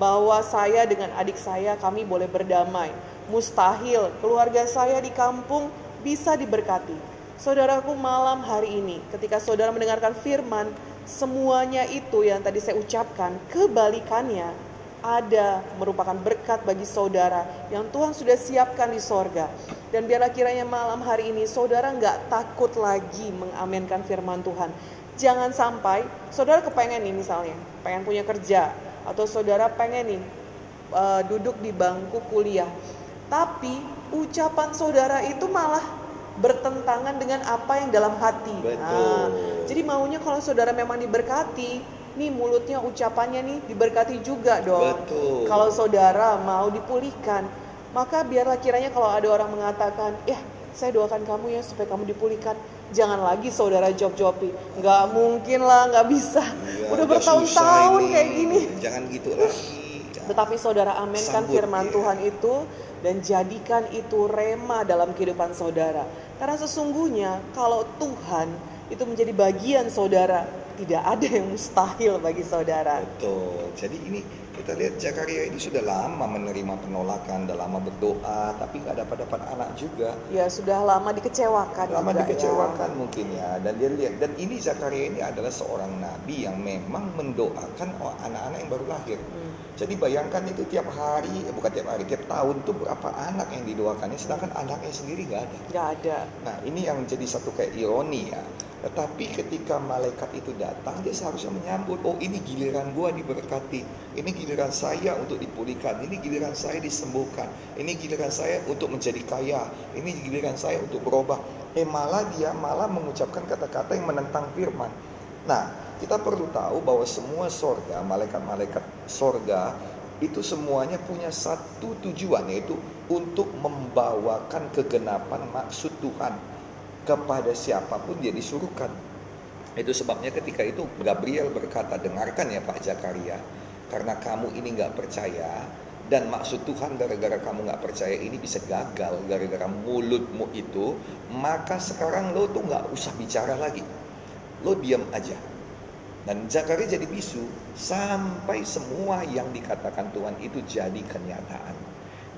Speaker 2: bahwa saya dengan adik saya kami boleh berdamai. Mustahil keluarga saya di kampung bisa diberkati. Saudaraku malam hari ini ketika saudara mendengarkan firman semuanya itu yang tadi saya ucapkan, kebalikannya ada merupakan berkat bagi saudara yang Tuhan sudah siapkan di sorga. Dan biarlah kiranya malam hari ini saudara nggak takut lagi mengamenkan firman Tuhan. Jangan sampai saudara kepengen nih misalnya, pengen punya kerja, atau saudara pengen nih uh, duduk di bangku kuliah. Tapi ucapan saudara itu malah bertentangan dengan apa yang dalam hati. Betul. Nah, jadi maunya kalau saudara memang diberkati, nih mulutnya ucapannya nih diberkati juga dong. Betul. Kalau saudara mau dipulihkan, maka biarlah kiranya kalau ada orang mengatakan, ya saya doakan kamu ya supaya kamu dipulihkan. Jangan lagi saudara job-jobi. Nggak mungkin lah, nggak bisa. Ya, udah bertahun-tahun kayak gini.
Speaker 1: Jangan gitu lagi.
Speaker 2: Tetapi saudara amenkan firman ya. Tuhan itu dan jadikan itu rema dalam kehidupan saudara. Karena sesungguhnya kalau Tuhan itu menjadi bagian saudara, tidak ada yang mustahil bagi saudara.
Speaker 1: Betul. Jadi ini kita lihat Zakaria ini sudah lama menerima penolakan, sudah lama berdoa, tapi nggak dapat dapat anak juga.
Speaker 2: Ya sudah lama dikecewakan.
Speaker 1: Lama juga, dikecewakan ya. mungkin ya. Dan dia lihat dan ini Zakaria ini adalah seorang nabi yang memang mendoakan anak-anak yang baru lahir. Hmm. Jadi bayangkan itu tiap hari, eh, bukan tiap hari, tiap tahun tuh berapa anak yang didoakannya, sedangkan anaknya sendiri nggak ada.
Speaker 2: Nggak ada.
Speaker 1: Nah ini yang jadi satu kayak ironi ya. Tetapi ketika malaikat itu datang, dia seharusnya menyambut, oh ini giliran gua diberkati, ini giliran saya untuk dipulihkan, ini giliran saya disembuhkan, ini giliran saya untuk menjadi kaya, ini giliran saya untuk berubah. Eh malah dia malah mengucapkan kata-kata yang menentang firman. Nah, kita perlu tahu bahwa semua sorga, malaikat-malaikat sorga itu semuanya punya satu tujuan yaitu untuk membawakan kegenapan maksud Tuhan kepada siapa pun dia disuruhkan. Itu sebabnya ketika itu Gabriel berkata, dengarkan ya Pak Jakaria, karena kamu ini nggak percaya dan maksud Tuhan gara-gara kamu nggak percaya ini bisa gagal gara-gara mulutmu itu, maka sekarang lo tuh nggak usah bicara lagi, lo diam aja. Dan Zakaria jadi bisu sampai semua yang dikatakan Tuhan itu jadi kenyataan.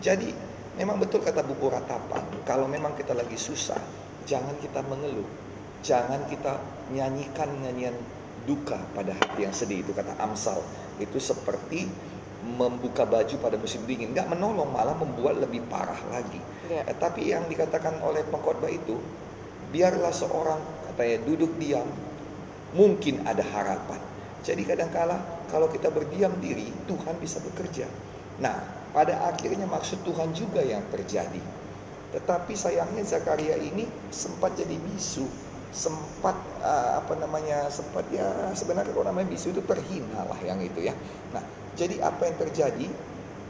Speaker 1: Jadi memang betul kata buku ratapan, kalau memang kita lagi susah, jangan kita mengeluh. Jangan kita nyanyikan nyanyian duka pada hati yang sedih. Itu kata Amsal. Itu seperti membuka baju pada musim dingin. Nggak menolong, malah membuat lebih parah lagi. Ya. Eh, tapi yang dikatakan oleh pengkhotbah itu, biarlah seorang katanya duduk diam, mungkin ada harapan. Jadi kadangkala kalau kita berdiam diri, Tuhan bisa bekerja. Nah, pada akhirnya maksud Tuhan juga yang terjadi. Tetapi sayangnya Zakaria ini sempat jadi bisu, sempat uh, apa namanya sempat ya sebenarnya kalau namanya bisu itu terhina lah yang itu ya. Nah jadi apa yang terjadi?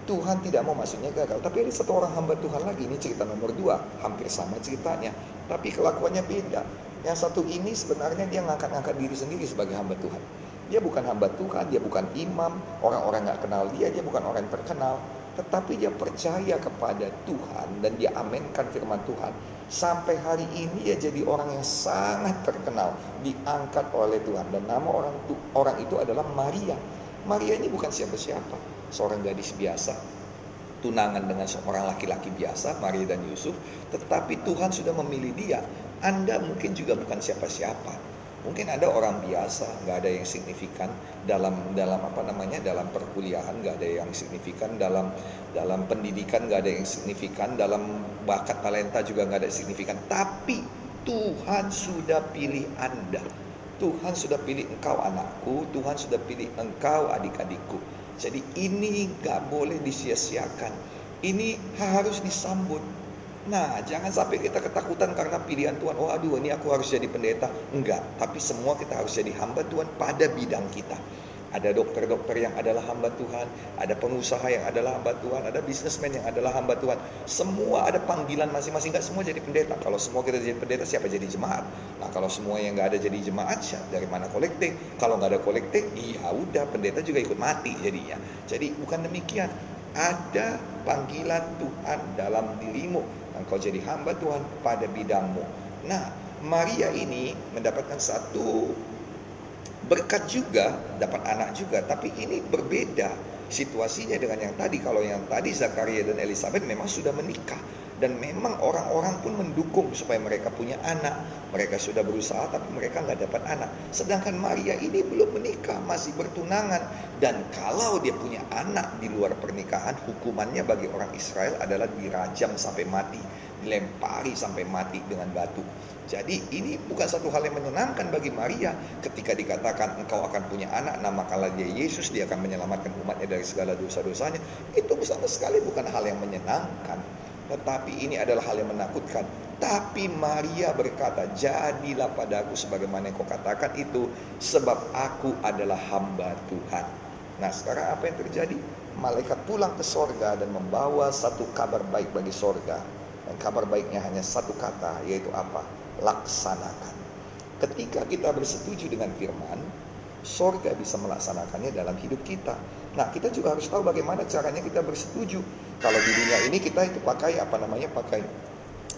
Speaker 1: Tuhan tidak mau maksudnya gagal. Tapi ada satu orang hamba Tuhan lagi ini cerita nomor dua, hampir sama ceritanya, tapi kelakuannya beda. Yang satu ini sebenarnya dia ngangkat-ngangkat diri sendiri sebagai hamba Tuhan. Dia bukan hamba Tuhan, dia bukan imam, orang-orang nggak kenal dia, dia bukan orang terkenal tetapi dia percaya kepada Tuhan dan dia amenkan firman Tuhan. Sampai hari ini dia jadi orang yang sangat terkenal, diangkat oleh Tuhan dan nama orang orang itu adalah Maria. Maria ini bukan siapa-siapa, seorang gadis biasa, tunangan dengan seorang laki-laki biasa, Maria dan Yusuf, tetapi Tuhan sudah memilih dia. Anda mungkin juga bukan siapa-siapa, Mungkin ada orang biasa, nggak ada yang signifikan dalam dalam apa namanya dalam perkuliahan, nggak ada yang signifikan dalam dalam pendidikan, nggak ada yang signifikan dalam bakat talenta juga nggak ada yang signifikan. Tapi Tuhan sudah pilih Anda. Tuhan sudah pilih engkau anakku, Tuhan sudah pilih engkau adik-adikku. Jadi ini nggak boleh disia-siakan. Ini harus disambut. Nah, jangan sampai kita ketakutan karena pilihan Tuhan. Oh, aduh, ini aku harus jadi pendeta. Enggak, tapi semua kita harus jadi hamba Tuhan pada bidang kita. Ada dokter-dokter yang adalah hamba Tuhan, ada pengusaha yang adalah hamba Tuhan, ada bisnismen yang adalah hamba Tuhan. Semua ada panggilan masing-masing, nggak semua jadi pendeta. Kalau semua kita jadi pendeta, siapa jadi jemaat? Nah, kalau semua yang nggak ada jadi jemaat, siapa dari mana kolekte? Kalau nggak ada kolekte, iya udah pendeta juga ikut mati jadinya. Jadi bukan demikian. Ada panggilan Tuhan dalam dirimu. Engkau jadi hamba Tuhan pada bidangmu. Nah, Maria ini mendapatkan satu berkat juga, dapat anak juga, tapi ini berbeda situasinya dengan yang tadi. Kalau yang tadi Zakaria dan Elizabeth memang sudah menikah dan memang orang-orang pun mendukung supaya mereka punya anak. Mereka sudah berusaha tapi mereka nggak dapat anak. Sedangkan Maria ini belum menikah, masih bertunangan dan kalau dia punya anak di luar pernikahan, hukumannya bagi orang Israel adalah dirajam sampai mati, dilempari sampai mati dengan batu. Jadi ini bukan satu hal yang menyenangkan bagi Maria. Ketika dikatakan engkau akan punya anak namakanlah dia Yesus dia akan menyelamatkan umatnya dari segala dosa-dosanya. Itu sama sekali bukan hal yang menyenangkan. Tetapi ini adalah hal yang menakutkan. Tapi Maria berkata jadilah padaku sebagaimana yang kau katakan itu sebab aku adalah hamba Tuhan. Nah sekarang apa yang terjadi? Malaikat pulang ke sorga dan membawa satu kabar baik bagi sorga. Dan kabar baiknya hanya satu kata yaitu apa laksanakan. Ketika kita bersetuju dengan firman, sorga bisa melaksanakannya dalam hidup kita. Nah, kita juga harus tahu bagaimana caranya kita bersetuju. Kalau di dunia ini kita itu pakai apa namanya pakai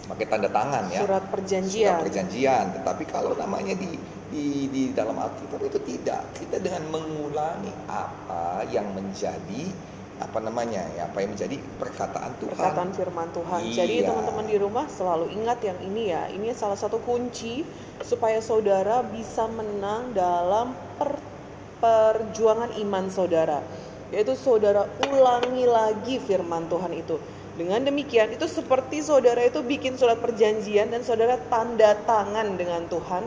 Speaker 1: pakai tanda tangan ya.
Speaker 2: Surat perjanjian.
Speaker 1: Surat perjanjian. Tetapi kalau namanya di di, di dalam Alkitab itu tidak. Kita dengan mengulangi apa yang menjadi apa namanya ya apa yang menjadi perkataan Tuhan.
Speaker 2: Perkataan firman Tuhan. Iya. jadi teman-teman di rumah selalu ingat yang ini ya. Ini salah satu kunci supaya saudara bisa menang dalam per, perjuangan iman saudara yaitu saudara ulangi lagi firman Tuhan itu. Dengan demikian itu seperti saudara itu bikin surat perjanjian dan saudara tanda tangan dengan Tuhan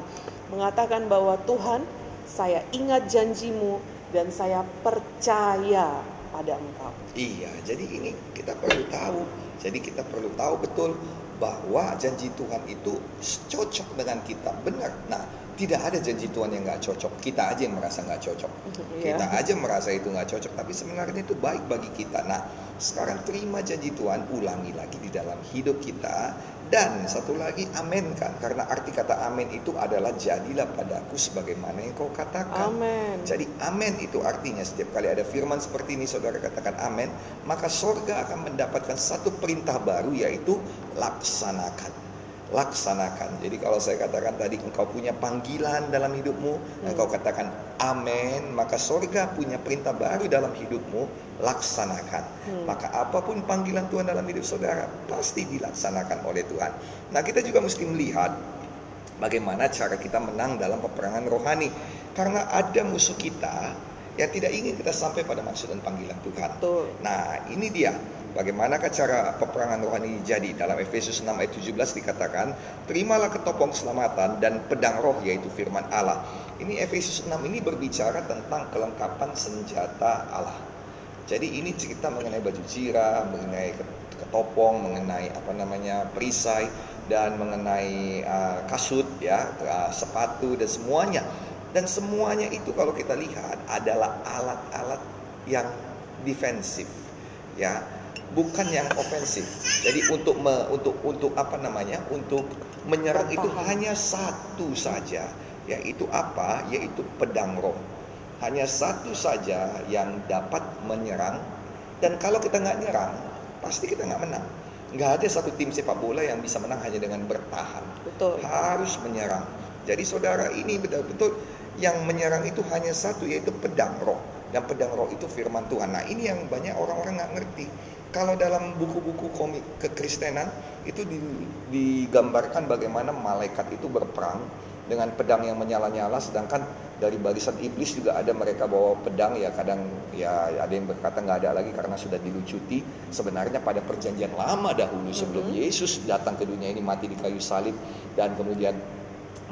Speaker 2: mengatakan bahwa Tuhan saya ingat janjimu dan saya percaya pada engkau.
Speaker 1: Iya, jadi ini kita perlu tahu. Jadi kita perlu tahu betul bahwa janji Tuhan itu cocok dengan kita. Benar. Nah, tidak ada janji Tuhan yang nggak cocok. Kita aja yang merasa nggak cocok. Iya. Kita aja merasa itu nggak cocok. Tapi sebenarnya itu baik bagi kita. Nah, sekarang terima janji Tuhan, ulangi lagi di dalam hidup kita dan satu lagi amin kan karena arti kata amin itu adalah jadilah padaku sebagaimana yang kau katakan.
Speaker 2: Amin.
Speaker 1: Jadi amin itu artinya setiap kali ada firman seperti ini saudara katakan amin, maka sorga akan mendapatkan satu perintah baru yaitu laksanakan laksanakan. Jadi kalau saya katakan tadi engkau punya panggilan dalam hidupmu, hmm. engkau katakan amin, maka sorga punya perintah baru dalam hidupmu, laksanakan. Hmm. Maka apa pun panggilan Tuhan dalam hidup saudara, pasti dilaksanakan oleh Tuhan. Nah kita juga mesti melihat bagaimana cara kita menang dalam peperangan rohani. Karena ada musuh kita yang tidak ingin kita sampai pada maksud dan panggilan Tuhan.
Speaker 2: Betul.
Speaker 1: Nah ini dia Bagaimanakah cara peperangan rohani jadi? Dalam Efesus 6 ayat 17 dikatakan, terimalah ketopong keselamatan dan pedang roh yaitu firman Allah. Ini Efesus 6 ini berbicara tentang kelengkapan senjata Allah. Jadi ini cerita mengenai baju zirah, mengenai ketopong, mengenai apa namanya perisai dan mengenai uh, kasut ya, uh, sepatu dan semuanya. Dan semuanya itu kalau kita lihat adalah alat-alat yang defensif ya bukan yang ofensif. Jadi untuk me, untuk untuk apa namanya? Untuk menyerang itu hanya satu saja, yaitu apa? Yaitu pedang roh. Hanya satu saja yang dapat menyerang. Dan kalau kita nggak nyerang, pasti kita nggak menang. Nggak ada satu tim sepak bola yang bisa menang hanya dengan bertahan.
Speaker 2: Betul.
Speaker 1: Harus menyerang. Jadi saudara ini betul-betul yang menyerang itu hanya satu yaitu pedang roh. Dan pedang roh itu firman Tuhan. Nah ini yang banyak orang-orang nggak ngerti kalau dalam buku-buku komik kekristenan itu digambarkan bagaimana malaikat itu berperang dengan pedang yang menyala-nyala sedangkan dari barisan iblis juga ada mereka bawa pedang ya kadang ya ada yang berkata nggak ada lagi karena sudah dilucuti sebenarnya pada perjanjian lama dahulu sebelum mm -hmm. Yesus datang ke dunia ini mati di kayu salib dan kemudian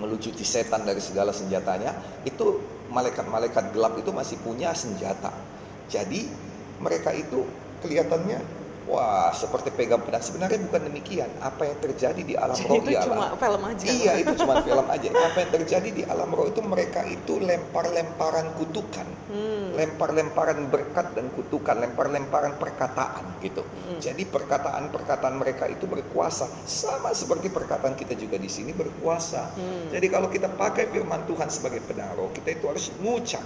Speaker 1: melucuti setan dari segala senjatanya itu malaikat-malaikat gelap itu masih punya senjata. Jadi mereka itu kelihatannya Wah, seperti pegang pedang. Sebenarnya bukan demikian. Apa yang terjadi di alam roh
Speaker 2: itu cuma film aja.
Speaker 1: Iya, itu cuma film aja. Apa yang terjadi di alam roh itu mereka itu lempar-lemparan kutukan, hmm. lempar-lemparan berkat dan kutukan, lempar-lemparan perkataan gitu. Hmm. Jadi perkataan-perkataan mereka itu berkuasa, sama seperti perkataan kita juga di sini berkuasa. Hmm. Jadi kalau kita pakai firman Tuhan sebagai pedang roh, kita itu harus ngucap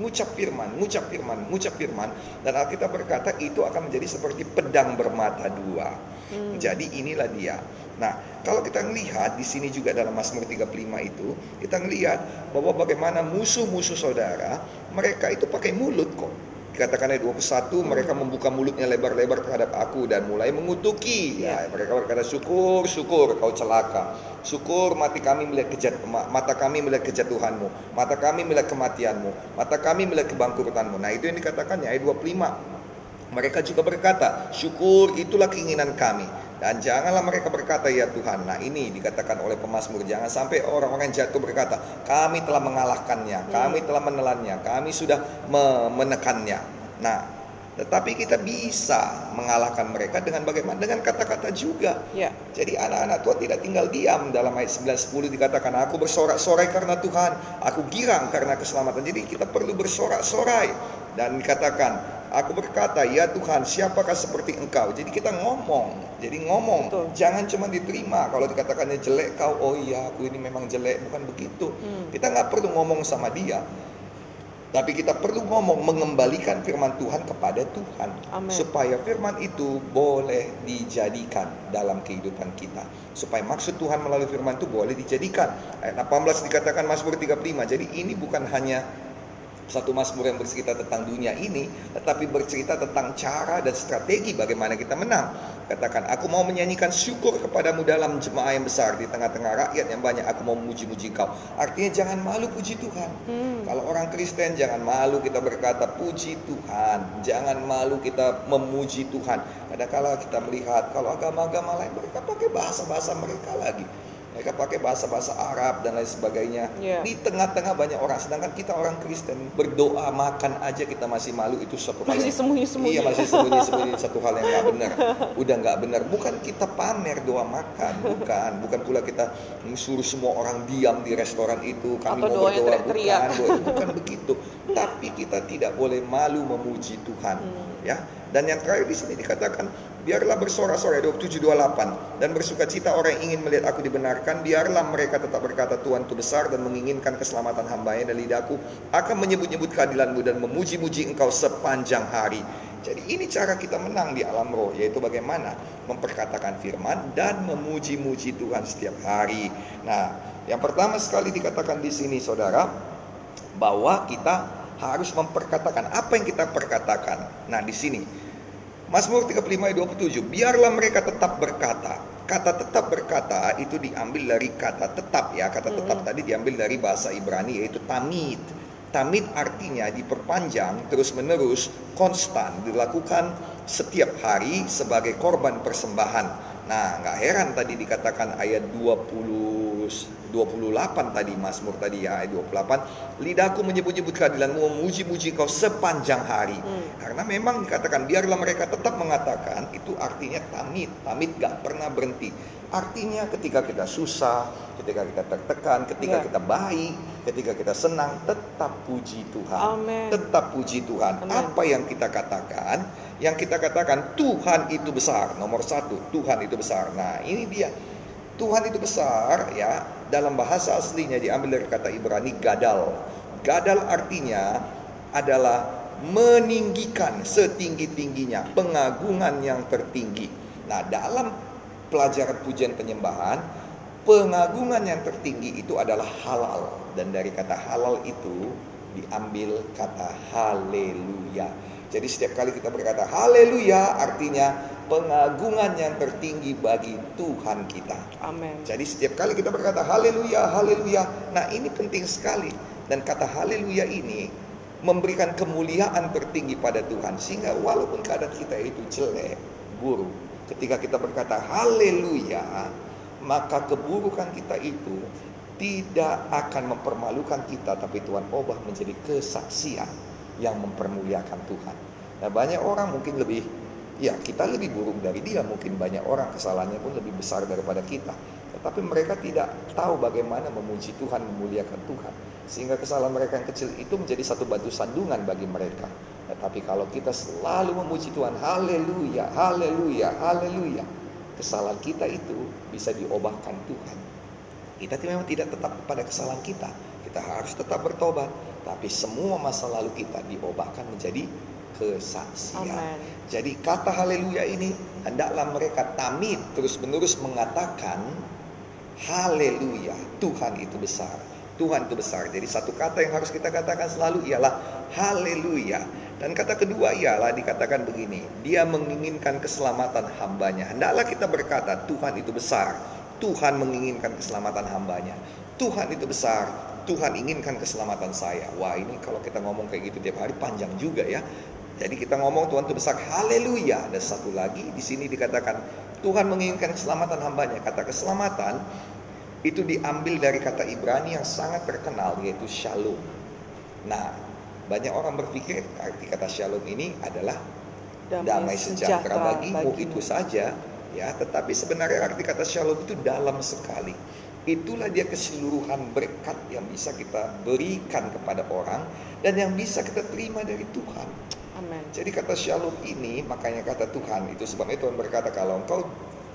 Speaker 1: ngucap firman, ngucap firman, ngucap firman dan Alkitab berkata itu akan menjadi seperti pedang bermata dua. Hmm. Jadi inilah dia. Nah, kalau kita melihat di sini juga dalam Mazmur 35 itu, kita melihat bahwa bagaimana musuh-musuh saudara, mereka itu pakai mulut kok. Dikatakan ayat 21 mereka membuka mulutnya lebar-lebar terhadap aku dan mulai mengutuki. Ya, mereka berkata syukur, syukur kau celaka. Syukur mati kami melihat kejat, mata kami melihat kejatuhanmu, mata kami melihat kematianmu, mata kami melihat kebangkrutanmu. Nah, itu yang dikatakannya ayat 25. Mereka juga berkata, syukur itulah keinginan kami. Dan janganlah mereka berkata ya Tuhan. Nah ini dikatakan oleh pemazmur. Jangan sampai orang-orang jatuh berkata, kami telah mengalahkannya, kami telah menelannya, kami sudah menekannya. Nah tetapi kita bisa mengalahkan mereka dengan bagaimana? Dengan kata-kata juga. Ya. Jadi anak-anak Tuhan tidak tinggal diam dalam ayat 9-10 dikatakan aku bersorak-sorai karena Tuhan, aku girang karena keselamatan. Jadi kita perlu bersorak-sorai dan dikatakan Aku berkata, ya Tuhan, siapakah seperti engkau? Jadi kita ngomong, jadi ngomong. Betul. Jangan cuma diterima. Kalau dikatakannya jelek kau, oh iya aku ini memang jelek. Bukan begitu. Hmm. Kita nggak perlu ngomong sama dia. Tapi kita perlu ngomong mengembalikan firman Tuhan kepada Tuhan. Amen. Supaya firman itu boleh dijadikan dalam kehidupan kita. Supaya maksud Tuhan melalui firman itu boleh dijadikan. Ayat 18 dikatakan Mazmur 35. Jadi ini bukan hanya satu Mazmur yang bercerita tentang dunia ini, tetapi bercerita tentang cara dan strategi bagaimana kita menang. Katakan, aku mau menyanyikan syukur kepadamu dalam jemaah yang besar di tengah-tengah rakyat yang banyak. Aku mau memuji-muji kau. Artinya jangan malu puji Tuhan. Hmm. Kalau orang Kristen jangan malu kita berkata puji Tuhan. Jangan malu kita memuji Tuhan. Kadang-kala kita melihat kalau agama-agama lain mereka pakai bahasa-bahasa mereka lagi mereka pakai bahasa-bahasa Arab dan lain sebagainya. Yeah. Di tengah-tengah banyak orang, sedangkan kita orang Kristen berdoa makan aja kita masih malu itu satu
Speaker 2: hal masih sembunyi-sembunyi.
Speaker 1: Iya masih sembunyi-sembunyi satu hal yang nggak benar. Udah nggak benar. Bukan kita pamer doa makan, bukan. Bukan pula kita suruh semua orang diam di restoran itu. Kami Atau mau berdoa bukan. Doa, bukan begitu. Tapi kita tidak boleh malu memuji Tuhan. Hmm. Ya. Dan yang terakhir di sini dikatakan Biarlah bersorak-sorai 2728 dan bersuka cita orang yang ingin melihat aku dibenarkan. Biarlah mereka tetap berkata Tuhan itu besar dan menginginkan keselamatan hambanya dan lidahku akan menyebut-nyebut keadilanmu dan memuji-muji engkau sepanjang hari. Jadi ini cara kita menang di alam roh yaitu bagaimana memperkatakan firman dan memuji-muji Tuhan setiap hari. Nah, yang pertama sekali dikatakan di sini saudara bahwa kita harus memperkatakan apa yang kita perkatakan. Nah, di sini Mazmur 35 ayat 27, biarlah mereka tetap berkata. Kata tetap berkata itu diambil dari kata tetap ya. Kata tetap hmm. tadi diambil dari bahasa Ibrani yaitu tamid. Tamid artinya diperpanjang terus-menerus, konstan, dilakukan setiap hari sebagai korban persembahan. Nah, nggak heran tadi dikatakan ayat 20 28 tadi Mazmur tadi ya ayat 28 lidahku menyebut-nyebut keadilanmu memuji-muji kau sepanjang hari hmm. karena memang dikatakan biarlah mereka tetap mengatakan itu artinya tamit tamit gak pernah berhenti artinya ketika kita susah ketika kita tertekan ketika ya. kita baik ketika kita senang tetap puji Tuhan Amen. tetap puji Tuhan Amen. apa yang kita katakan yang kita katakan Tuhan itu besar nomor satu Tuhan itu besar nah ini dia Tuhan itu besar ya dalam bahasa aslinya diambil dari kata Ibrani gadal. Gadal artinya adalah meninggikan setinggi-tingginya, pengagungan yang tertinggi. Nah, dalam pelajaran pujian penyembahan, pengagungan yang tertinggi itu adalah halal dan dari kata halal itu diambil kata haleluya. Jadi setiap kali kita berkata haleluya artinya pengagungan yang tertinggi bagi Tuhan kita. Amin. Jadi setiap kali kita berkata haleluya, haleluya. Nah, ini penting sekali dan kata haleluya ini memberikan kemuliaan tertinggi pada Tuhan sehingga walaupun keadaan kita itu jelek, buruk, ketika kita berkata haleluya, maka keburukan kita itu tidak akan mempermalukan kita tapi Tuhan ubah menjadi kesaksian yang mempermuliakan Tuhan. Nah banyak orang mungkin lebih ya kita lebih buruk dari dia mungkin banyak orang kesalahannya pun lebih besar daripada kita. Tetapi mereka tidak tahu bagaimana memuji Tuhan memuliakan Tuhan. Sehingga kesalahan mereka yang kecil itu menjadi satu batu sandungan bagi mereka. Tetapi kalau kita selalu memuji Tuhan haleluya haleluya haleluya kesalahan kita itu bisa diobahkan Tuhan. Kita memang tidak tetap pada kesalahan kita. Kita harus tetap bertobat tapi semua masa lalu kita diobahkan menjadi kesaksian. Amen. Jadi kata haleluya ini hendaklah mereka tamid terus-menerus mengatakan haleluya, Tuhan itu besar. Tuhan itu besar. Jadi satu kata yang harus kita katakan selalu ialah haleluya. Dan kata kedua ialah dikatakan begini, dia menginginkan keselamatan hambanya. Hendaklah kita berkata, Tuhan itu besar. Tuhan menginginkan keselamatan hambanya. Tuhan itu besar. Tuhan inginkan keselamatan saya. Wah ini kalau kita ngomong kayak gitu tiap hari panjang juga ya. Jadi kita ngomong Tuhan itu besar, haleluya. Ada satu lagi di sini dikatakan Tuhan menginginkan keselamatan hambanya. Kata keselamatan itu diambil dari kata Ibrani yang sangat terkenal yaitu shalom. Nah, banyak orang berpikir arti kata shalom ini adalah damai, damai sejahtera, sejahtera bagimu, bagimu itu saja ya, tetapi sebenarnya arti kata shalom itu dalam sekali. Itulah dia keseluruhan berkat yang bisa kita berikan kepada orang dan yang bisa kita terima dari Tuhan. Amen. Jadi kata shalom ini makanya kata Tuhan itu sebabnya Tuhan berkata kalau engkau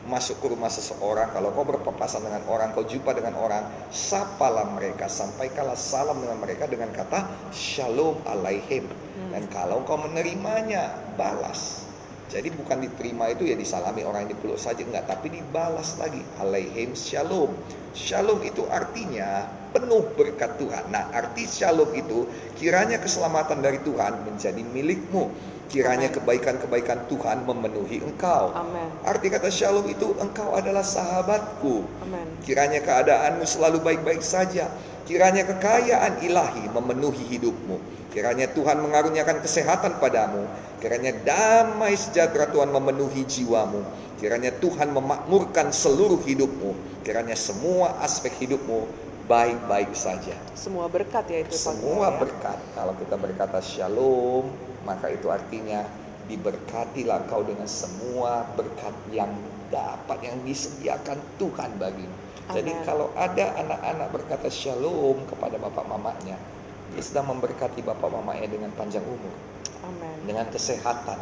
Speaker 1: masuk ke rumah seseorang, kalau kau berpapasan dengan orang, kau jumpa dengan orang, sapalah mereka, sampaikanlah salam dengan mereka dengan kata shalom alaihim. Hmm. Dan kalau kau menerimanya, balas. Jadi bukan diterima itu ya disalami orang yang dipeluk saja enggak, tapi dibalas lagi alaihim shalom. Shalom itu artinya penuh berkat Tuhan. Nah, arti shalom itu kiranya keselamatan dari Tuhan menjadi milikmu. Kiranya kebaikan-kebaikan Tuhan memenuhi engkau. Amen. Arti kata shalom itu engkau adalah sahabatku. Amen. Kiranya keadaanmu selalu baik-baik saja. Kiranya kekayaan ilahi memenuhi hidupmu. Kiranya Tuhan mengaruniakan kesehatan padamu. Kiranya damai sejahtera Tuhan memenuhi jiwamu. Kiranya Tuhan memakmurkan seluruh hidupmu. Kiranya semua aspek hidupmu baik-baik saja.
Speaker 2: Semua berkat ya itu
Speaker 1: Semua ya? berkat. Kalau kita berkata shalom, maka itu artinya diberkatilah kau dengan semua berkat yang dapat yang disediakan Tuhan bagimu. Jadi kalau ada anak-anak berkata shalom kepada bapak mamanya, sedang memberkati bapak mamanya dengan panjang umur. Amen. Dengan kesehatan,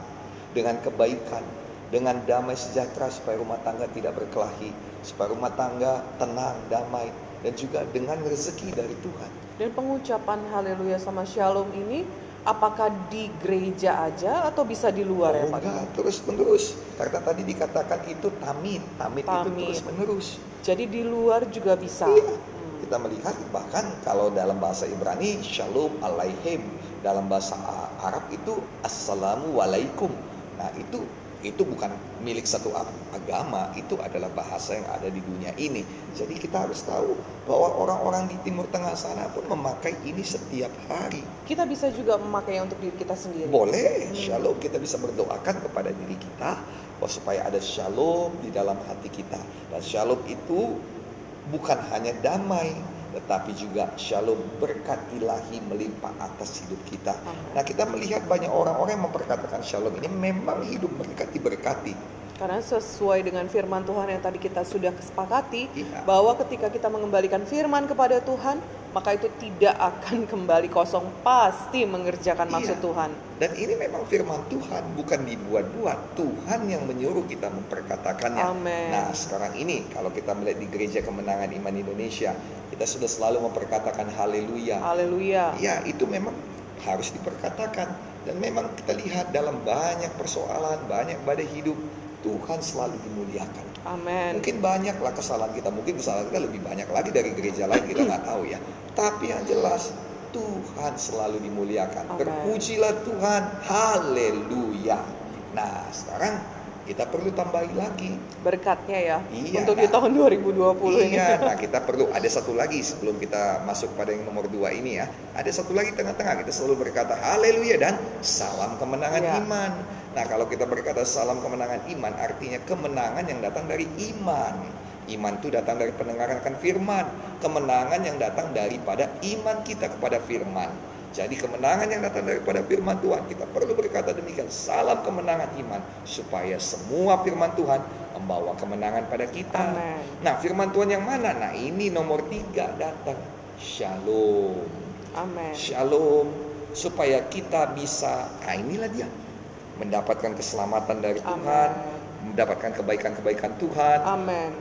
Speaker 1: dengan kebaikan, dengan damai sejahtera supaya rumah tangga tidak berkelahi, supaya rumah tangga tenang, damai, dan juga dengan rezeki dari Tuhan.
Speaker 2: Dan pengucapan haleluya sama shalom ini apakah di gereja aja atau bisa di luar
Speaker 1: ya, oh, ya Pak? Enggak, terus menerus. Karena tadi dikatakan itu tamid, tamid, tamid. itu terus menerus.
Speaker 2: Jadi di luar juga bisa.
Speaker 1: Iya kita melihat bahkan kalau dalam bahasa Ibrani shalom alaihim dalam bahasa Arab itu assalamu alaikum. Nah itu itu bukan milik satu agama itu adalah bahasa yang ada di dunia ini. Jadi kita harus tahu bahwa orang-orang di timur tengah sana pun memakai ini setiap hari.
Speaker 2: Kita bisa juga memakai untuk diri kita sendiri.
Speaker 1: Boleh hmm. shalom. Kita bisa berdoakan kepada diri kita supaya ada shalom di dalam hati kita. Dan shalom itu bukan hanya damai tetapi juga shalom berkat ilahi melimpah atas hidup kita. Nah kita melihat banyak orang-orang yang memperkatakan shalom ini memang hidup mereka diberkati.
Speaker 2: Karena sesuai dengan firman Tuhan yang tadi kita sudah kesepakati iya. bahwa ketika kita mengembalikan firman kepada Tuhan, maka itu tidak akan kembali kosong, pasti mengerjakan iya. maksud Tuhan.
Speaker 1: Dan ini memang firman Tuhan, bukan dibuat-buat. Tuhan yang menyuruh kita memperkatakannya. Amen. Nah, sekarang ini kalau kita melihat di Gereja Kemenangan Iman Indonesia, kita sudah selalu memperkatakan haleluya.
Speaker 2: Haleluya.
Speaker 1: Ya, itu memang harus diperkatakan dan memang kita lihat dalam banyak persoalan, banyak badai hidup Tuhan selalu dimuliakan.
Speaker 2: Amin.
Speaker 1: Mungkin banyaklah kesalahan kita, mungkin kesalahan kita lebih banyak lagi dari gereja lain kita nggak tahu ya. Tapi yang jelas Tuhan selalu dimuliakan. Amen. Terpujilah Tuhan, haleluya. Nah sekarang kita perlu tambahi lagi
Speaker 2: berkatnya ya iya, untuk nah, di tahun 2020
Speaker 1: iya, ini. nah kita perlu ada satu lagi sebelum kita masuk pada yang nomor dua ini ya. Ada satu lagi tengah-tengah kita selalu berkata haleluya dan salam kemenangan iya. iman. Nah kalau kita berkata salam kemenangan iman artinya kemenangan yang datang dari iman. Iman itu datang dari pendengaran akan firman. Kemenangan yang datang daripada iman kita kepada firman. Jadi kemenangan yang datang daripada firman Tuhan kita perlu berkata demikian. Salam kemenangan iman supaya semua firman Tuhan membawa kemenangan pada kita.
Speaker 2: Amen.
Speaker 1: Nah firman Tuhan yang mana? Nah ini nomor tiga datang. Shalom.
Speaker 2: Amin.
Speaker 1: Shalom supaya kita bisa. Nah inilah dia mendapatkan keselamatan dari Tuhan,
Speaker 2: Amen.
Speaker 1: mendapatkan kebaikan-kebaikan Tuhan,
Speaker 2: Amin.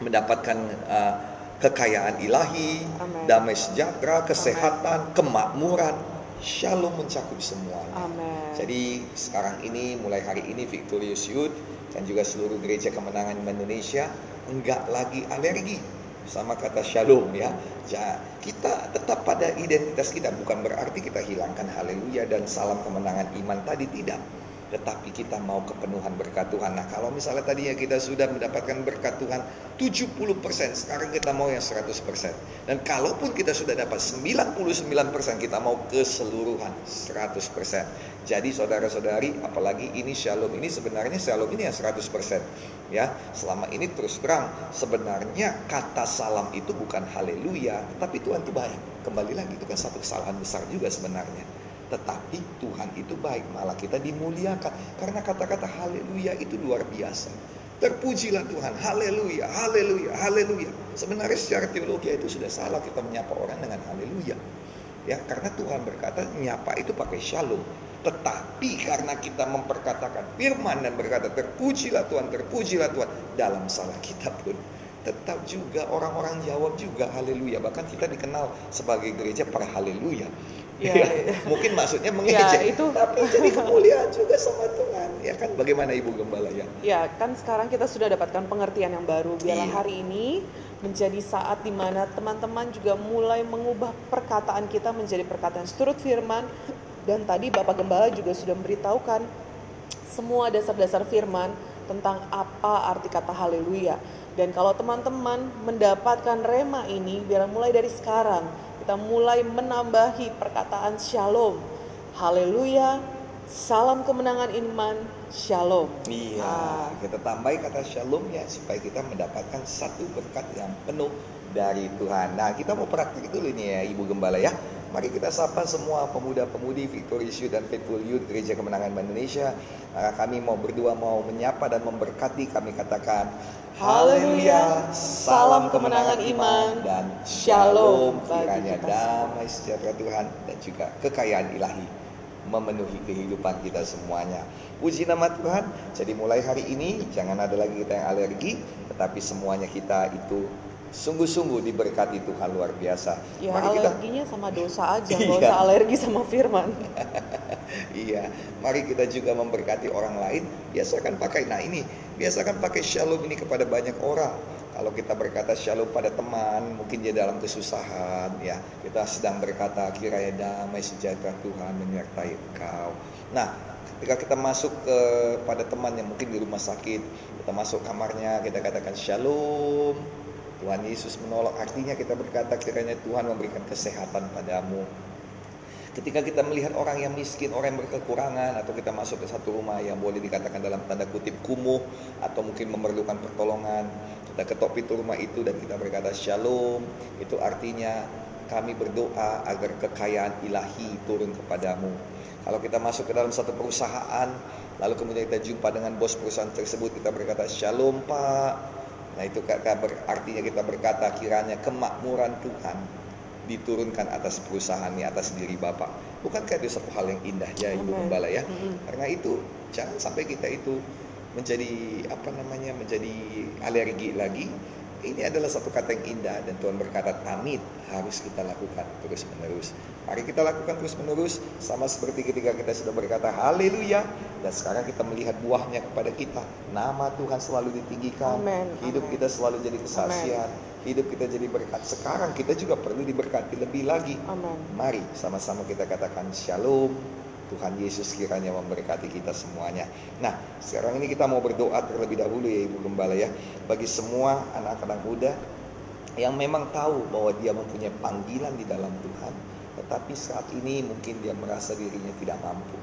Speaker 1: mendapatkan uh, kekayaan ilahi,
Speaker 2: Amen.
Speaker 1: damai sejahtera, kesehatan, kemakmuran. Shalom mencakup semuanya.
Speaker 2: Amin.
Speaker 1: Jadi sekarang ini mulai hari ini Victorious Youth dan juga seluruh gereja kemenangan Indonesia enggak lagi alergi sama kata shalom ya. Ja, kita tetap pada identitas kita bukan berarti kita hilangkan haleluya dan salam kemenangan iman tadi tidak tetapi kita mau kepenuhan berkat Tuhan. Nah, kalau misalnya tadi ya kita sudah mendapatkan berkat Tuhan 70%, sekarang kita mau yang 100%. Dan kalaupun kita sudah dapat 99%, kita mau keseluruhan 100%. Jadi saudara-saudari, apalagi ini shalom ini sebenarnya shalom ini yang 100%. Ya, selama ini terus terang sebenarnya kata salam itu bukan haleluya, tetapi Tuhan itu baik. Kembali lagi itu kan satu kesalahan besar juga sebenarnya. Tetapi Tuhan itu baik, malah kita dimuliakan. Karena kata-kata haleluya itu luar biasa. Terpujilah Tuhan, haleluya, haleluya, haleluya. Sebenarnya secara teologi itu sudah salah kita menyapa orang dengan haleluya. Ya, karena Tuhan berkata nyapa itu pakai shalom. Tetapi karena kita memperkatakan firman dan berkata terpujilah Tuhan, terpujilah Tuhan dalam salah kita pun tetap juga orang-orang jawab juga haleluya. Bahkan kita dikenal sebagai gereja para haleluya.
Speaker 2: Ya,
Speaker 1: mungkin maksudnya mengejek,
Speaker 2: Ya, itu-
Speaker 1: tapi jadi kemuliaan juga sama Tuhan. Ya kan, bagaimana Ibu Gembala ya?
Speaker 2: Ya, kan sekarang kita sudah dapatkan pengertian yang baru. Biarlah
Speaker 1: Iya.
Speaker 2: hari ini menjadi saat di mana teman-teman juga mulai mengubah perkataan kita menjadi perkataan seturut firman. Dan tadi Bapak Gembala juga sudah memberitahukan semua dasar-dasar firman tentang apa arti kata haleluya. Dan kalau teman-teman mendapatkan rema ini, biar mulai dari sekarang kita mulai menambahi perkataan shalom. Haleluya, salam kemenangan iman, shalom.
Speaker 1: Iya,
Speaker 2: Ah.
Speaker 1: kita tambahi kata shalom ya supaya kita mendapatkan satu berkat yang penuh dari Tuhan. Nah, kita mau praktik dulu nih ya Ibu Gembala ya. Mari kita sapa semua pemuda-pemudi Victorious Youth dan Faithful Youth Gereja Kemenangan Indonesia. Maka kami mau berdua mau menyapa dan memberkati kami katakan
Speaker 2: Haleluya, salam kemenangan iman,
Speaker 1: dan
Speaker 2: shalom
Speaker 1: kiranya damai sejahtera Tuhan dan juga kekayaan ilahi memenuhi kehidupan kita semuanya. Puji nama Tuhan. Jadi mulai hari ini jangan ada lagi kita yang alergi, tetapi semuanya kita itu sungguh-sungguh diberkati Tuhan luar biasa.
Speaker 2: Ya
Speaker 1: Mari kita
Speaker 2: alerginya sama dosa aja, nggak
Speaker 1: Iya.
Speaker 2: usah alergi sama firman.
Speaker 1: Iya, mari kita juga memberkati orang lain. Biasakan pakai, nah ini, biasakan pakai shalom ini kepada banyak orang. Kalau kita berkata shalom pada teman, mungkin dia dalam kesusahan, ya kita sedang berkata kiranya damai sejahtera Tuhan menyertai engkau. Nah, ketika kita masuk ke pada teman yang mungkin di rumah sakit, kita masuk kamarnya, kita katakan shalom. Tuhan Yesus menolong, artinya kita berkata kiranya Tuhan memberikan kesehatan padamu. Ketika kita melihat orang yang miskin, orang yang berkekurangan, atau kita masuk ke satu rumah yang boleh dikatakan dalam tanda kutip kumuh, atau mungkin memerlukan pertolongan, kita ketok pintu rumah itu dan kita berkata shalom, itu artinya kami berdoa agar kekayaan ilahi turun kepadamu. Kalau kita masuk ke dalam satu perusahaan, lalu kemudian kita jumpa dengan bos perusahaan tersebut, kita berkata shalom pak. Nah itu artinya kita berkata kiranya kemakmuran Tuhan diturunkan atas perusahaan ini, atas diri Bapak. Bukankah itu satu hal yang indah ya Ibu. Gembala ya? Karena itu jangan sampai kita itu menjadi apa namanya menjadi alergi lagi. Ini adalah satu kata yang indah dan Tuhan berkata tamit harus kita lakukan terus menerus. Mari kita lakukan terus menerus sama seperti ketika kita sudah berkata haleluya dan sekarang kita melihat buahnya kepada kita. Nama Tuhan selalu ditinggikan.
Speaker 2: Amen.
Speaker 1: Hidup
Speaker 2: Amen.
Speaker 1: kita selalu jadi kesaksian. Hidup kita jadi berkat. Sekarang kita juga perlu diberkati lebih lagi.
Speaker 2: Amin.
Speaker 1: Mari sama-sama kita katakan shalom. Tuhan Yesus kiranya memberkati kita semuanya. Nah, sekarang ini kita mau berdoa terlebih dahulu ya Ibu Gembala ya. Bagi semua anak-anak muda yang memang tahu bahwa dia mempunyai panggilan di dalam Tuhan. Tetapi saat ini mungkin dia merasa dirinya tidak mampu.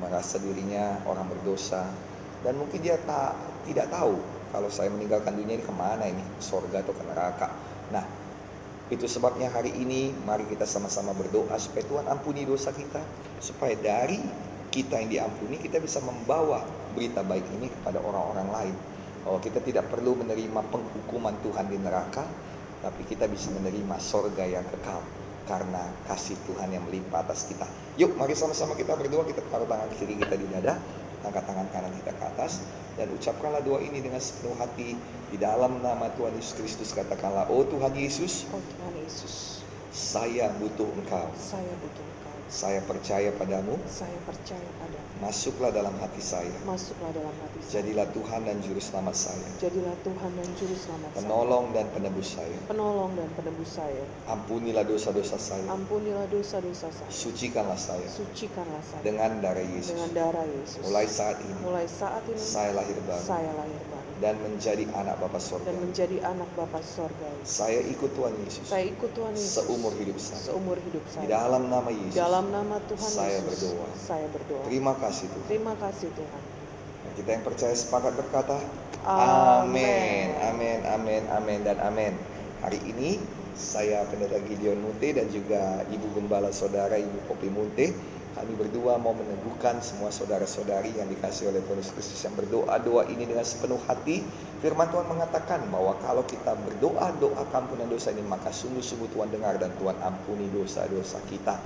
Speaker 1: Merasa dirinya orang berdosa. Dan mungkin dia tak, tidak tahu kalau saya meninggalkan dunia ini ke mana ini. Sorga atau ke neraka. Nah, Itu sebabnya hari ini mari kita sama-sama berdoa supaya Tuhan ampuni dosa kita, supaya dari kita yang diampuni kita bisa membawa berita baik ini kepada orang-orang lain. Bahwa kita tidak perlu menerima penghukuman Tuhan di neraka, tapi kita bisa menerima sorga yang kekal karena kasih Tuhan yang melimpah atas kita. Yuk, mari sama-sama kita berdoa, kita taruh tangan kiri kita di dada, angkat tangan kanan kita ke atas, dan ucapkanlah doa ini dengan sepenuh hati di dalam nama Tuhan Yesus Kristus. Katakanlah, Oh Tuhan Yesus,
Speaker 2: Oh Tuhan Yesus,
Speaker 1: saya butuh Engkau.
Speaker 2: saya butuh.
Speaker 1: Saya percaya padamu,
Speaker 2: Saya percaya padamu.
Speaker 1: masuklah dalam hati saya.
Speaker 2: Masuklah dalam hati saya.
Speaker 1: Jadilah Tuhan dan Juru Selamat saya,
Speaker 2: Jadilah Tuhan dan Juru Selamat saya.
Speaker 1: penolong dan penebus saya.
Speaker 2: Penolong dan penebus saya.
Speaker 1: Ampunilah dosa-dosa saya,
Speaker 2: Ampunilah dosa-dosa saya.
Speaker 1: sucikanlah saya
Speaker 2: Sucikanlah saya
Speaker 1: dengan darah Yesus.
Speaker 2: dengan darah Yesus.
Speaker 1: Mulai saat ini,
Speaker 2: Mulai saat ini
Speaker 1: saya lahir baru
Speaker 2: saya lahir baru
Speaker 1: dan menjadi anak Bapa Sorga.
Speaker 2: dan menjadi anak Bapa Sorga.
Speaker 1: Saya ikut Tuhan Yesus
Speaker 2: Saya ikut Tuhan Yesus
Speaker 1: seumur hidup saya.
Speaker 2: seumur hidup
Speaker 1: Di
Speaker 2: saya.
Speaker 1: dalam nama Yesus,
Speaker 2: Dalam nama Tuhan
Speaker 1: Saya
Speaker 2: Yesus,
Speaker 1: berdoa.
Speaker 2: saya berdoa.
Speaker 1: terima kasih Tuhan.
Speaker 2: Terima kasih Tuhan.
Speaker 1: Dan kita yang percaya sepakat berkata,
Speaker 2: Amin.
Speaker 1: Amin, amin, amin, dan amin. Hari ini saya Pendeta Gideon Munte dan juga Ibu Gembala Saudara Ibu Kopi Munte kami berdua mau meneguhkan semua saudara-saudari yang dikasih oleh Tuhan Yesus Kristus yang berdoa doa ini dengan sepenuh hati. Firman Tuhan mengatakan bahwa kalau kita berdoa doa ampunan dosa ini maka sungguh-sungguh Tuhan dengar dan Tuhan ampuni dosa-dosa kita.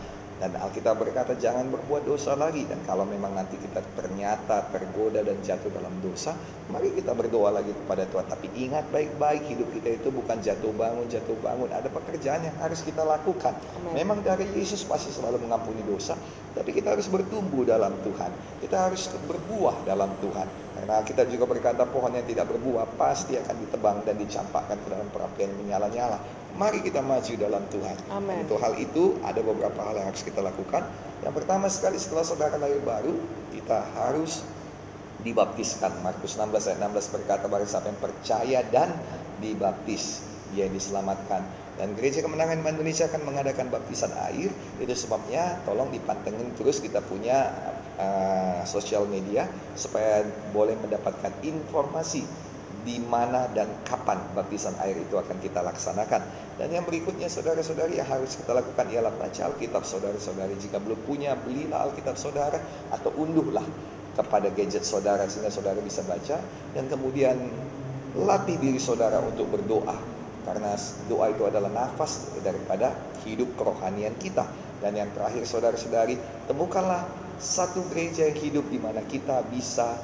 Speaker 1: Dan Alkitab berkata jangan berbuat dosa lagi dan kalau memang nanti kita ternyata tergoda dan jatuh dalam dosa, mari kita berdoa lagi kepada Tuhan. Tapi ingat baik-baik hidup kita itu bukan jatuh bangun jatuh bangun, ada pekerjaan yang harus kita lakukan. Memang dari Yesus pasti selalu mengampuni dosa, tapi kita harus bertumbuh dalam Tuhan. Kita harus berbuah dalam Tuhan. Karena kita juga berkata pohon yang tidak berbuah pasti akan ditebang dan dicampakkan ke dalam perapian menyala-nyala. Mari kita maju dalam Tuhan.
Speaker 2: Amin.
Speaker 1: Untuk hal itu ada beberapa hal yang harus kita lakukan. Yang pertama sekali setelah saudara lahir baru, kita harus dibaptiskan. Markus 16 ayat 16 berkata barang siapa yang percaya dan dibaptis, dia diselamatkan. Dan Gereja Kemenangan Indonesia akan mengadakan baptisan air. Itu sebabnya tolong dipantengin terus kita punya uh, sosial media supaya boleh mendapatkan informasi di mana dan kapan baptisan air itu akan kita laksanakan. Dan yang berikutnya saudara-saudari yang harus kita lakukan ialah baca Alkitab saudara-saudari. Jika belum punya, belilah Alkitab saudara atau unduhlah kepada gadget saudara sehingga saudara bisa baca dan kemudian latih diri saudara untuk berdoa karena doa itu adalah nafas daripada hidup kerohanian kita. Dan yang terakhir saudara-saudari, temukanlah satu gereja yang hidup di mana kita bisa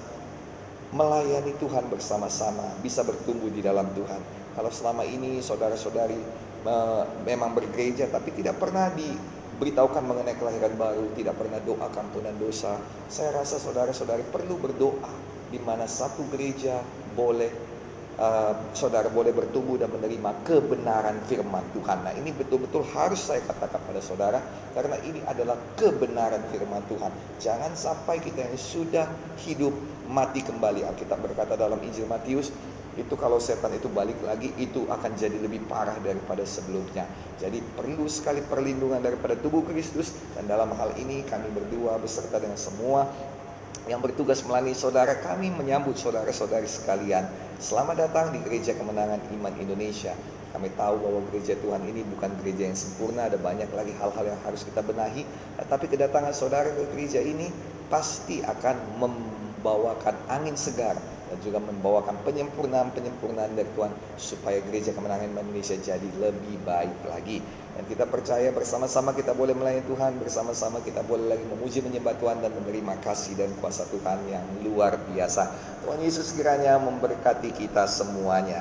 Speaker 1: melayani Tuhan bersama-sama, bisa bertumbuh di dalam Tuhan. Kalau selama ini saudara-saudari me- memang bergereja tapi tidak pernah diberitahukan mengenai kelahiran baru, tidak pernah doa ampunan dosa, saya rasa saudara-saudari perlu berdoa di mana satu gereja boleh uh, saudara boleh bertumbuh dan menerima kebenaran firman Tuhan. Nah, ini betul-betul harus saya katakan pada saudara karena ini adalah kebenaran firman Tuhan. Jangan sampai kita yang sudah hidup mati kembali. Alkitab berkata dalam Injil Matius, itu kalau setan itu balik lagi itu akan jadi lebih parah daripada sebelumnya. Jadi perlu sekali perlindungan daripada tubuh Kristus dan dalam hal ini kami berdua beserta dengan semua yang bertugas melayani saudara kami menyambut saudara-saudari sekalian. Selamat datang di Gereja Kemenangan Iman Indonesia. Kami tahu bahwa gereja Tuhan ini bukan gereja yang sempurna, ada banyak lagi hal-hal yang harus kita benahi. Tapi kedatangan saudara ke gereja ini pasti akan membawakan angin segar dan juga membawakan penyempurnaan-penyempurnaan dari Tuhan supaya gereja kemenangan Indonesia jadi lebih baik lagi. Dan kita percaya bersama-sama kita boleh melayani Tuhan, bersama-sama kita boleh lagi memuji menyembah Tuhan dan menerima kasih dan kuasa Tuhan yang luar biasa. Tuhan Yesus kiranya memberkati kita semuanya.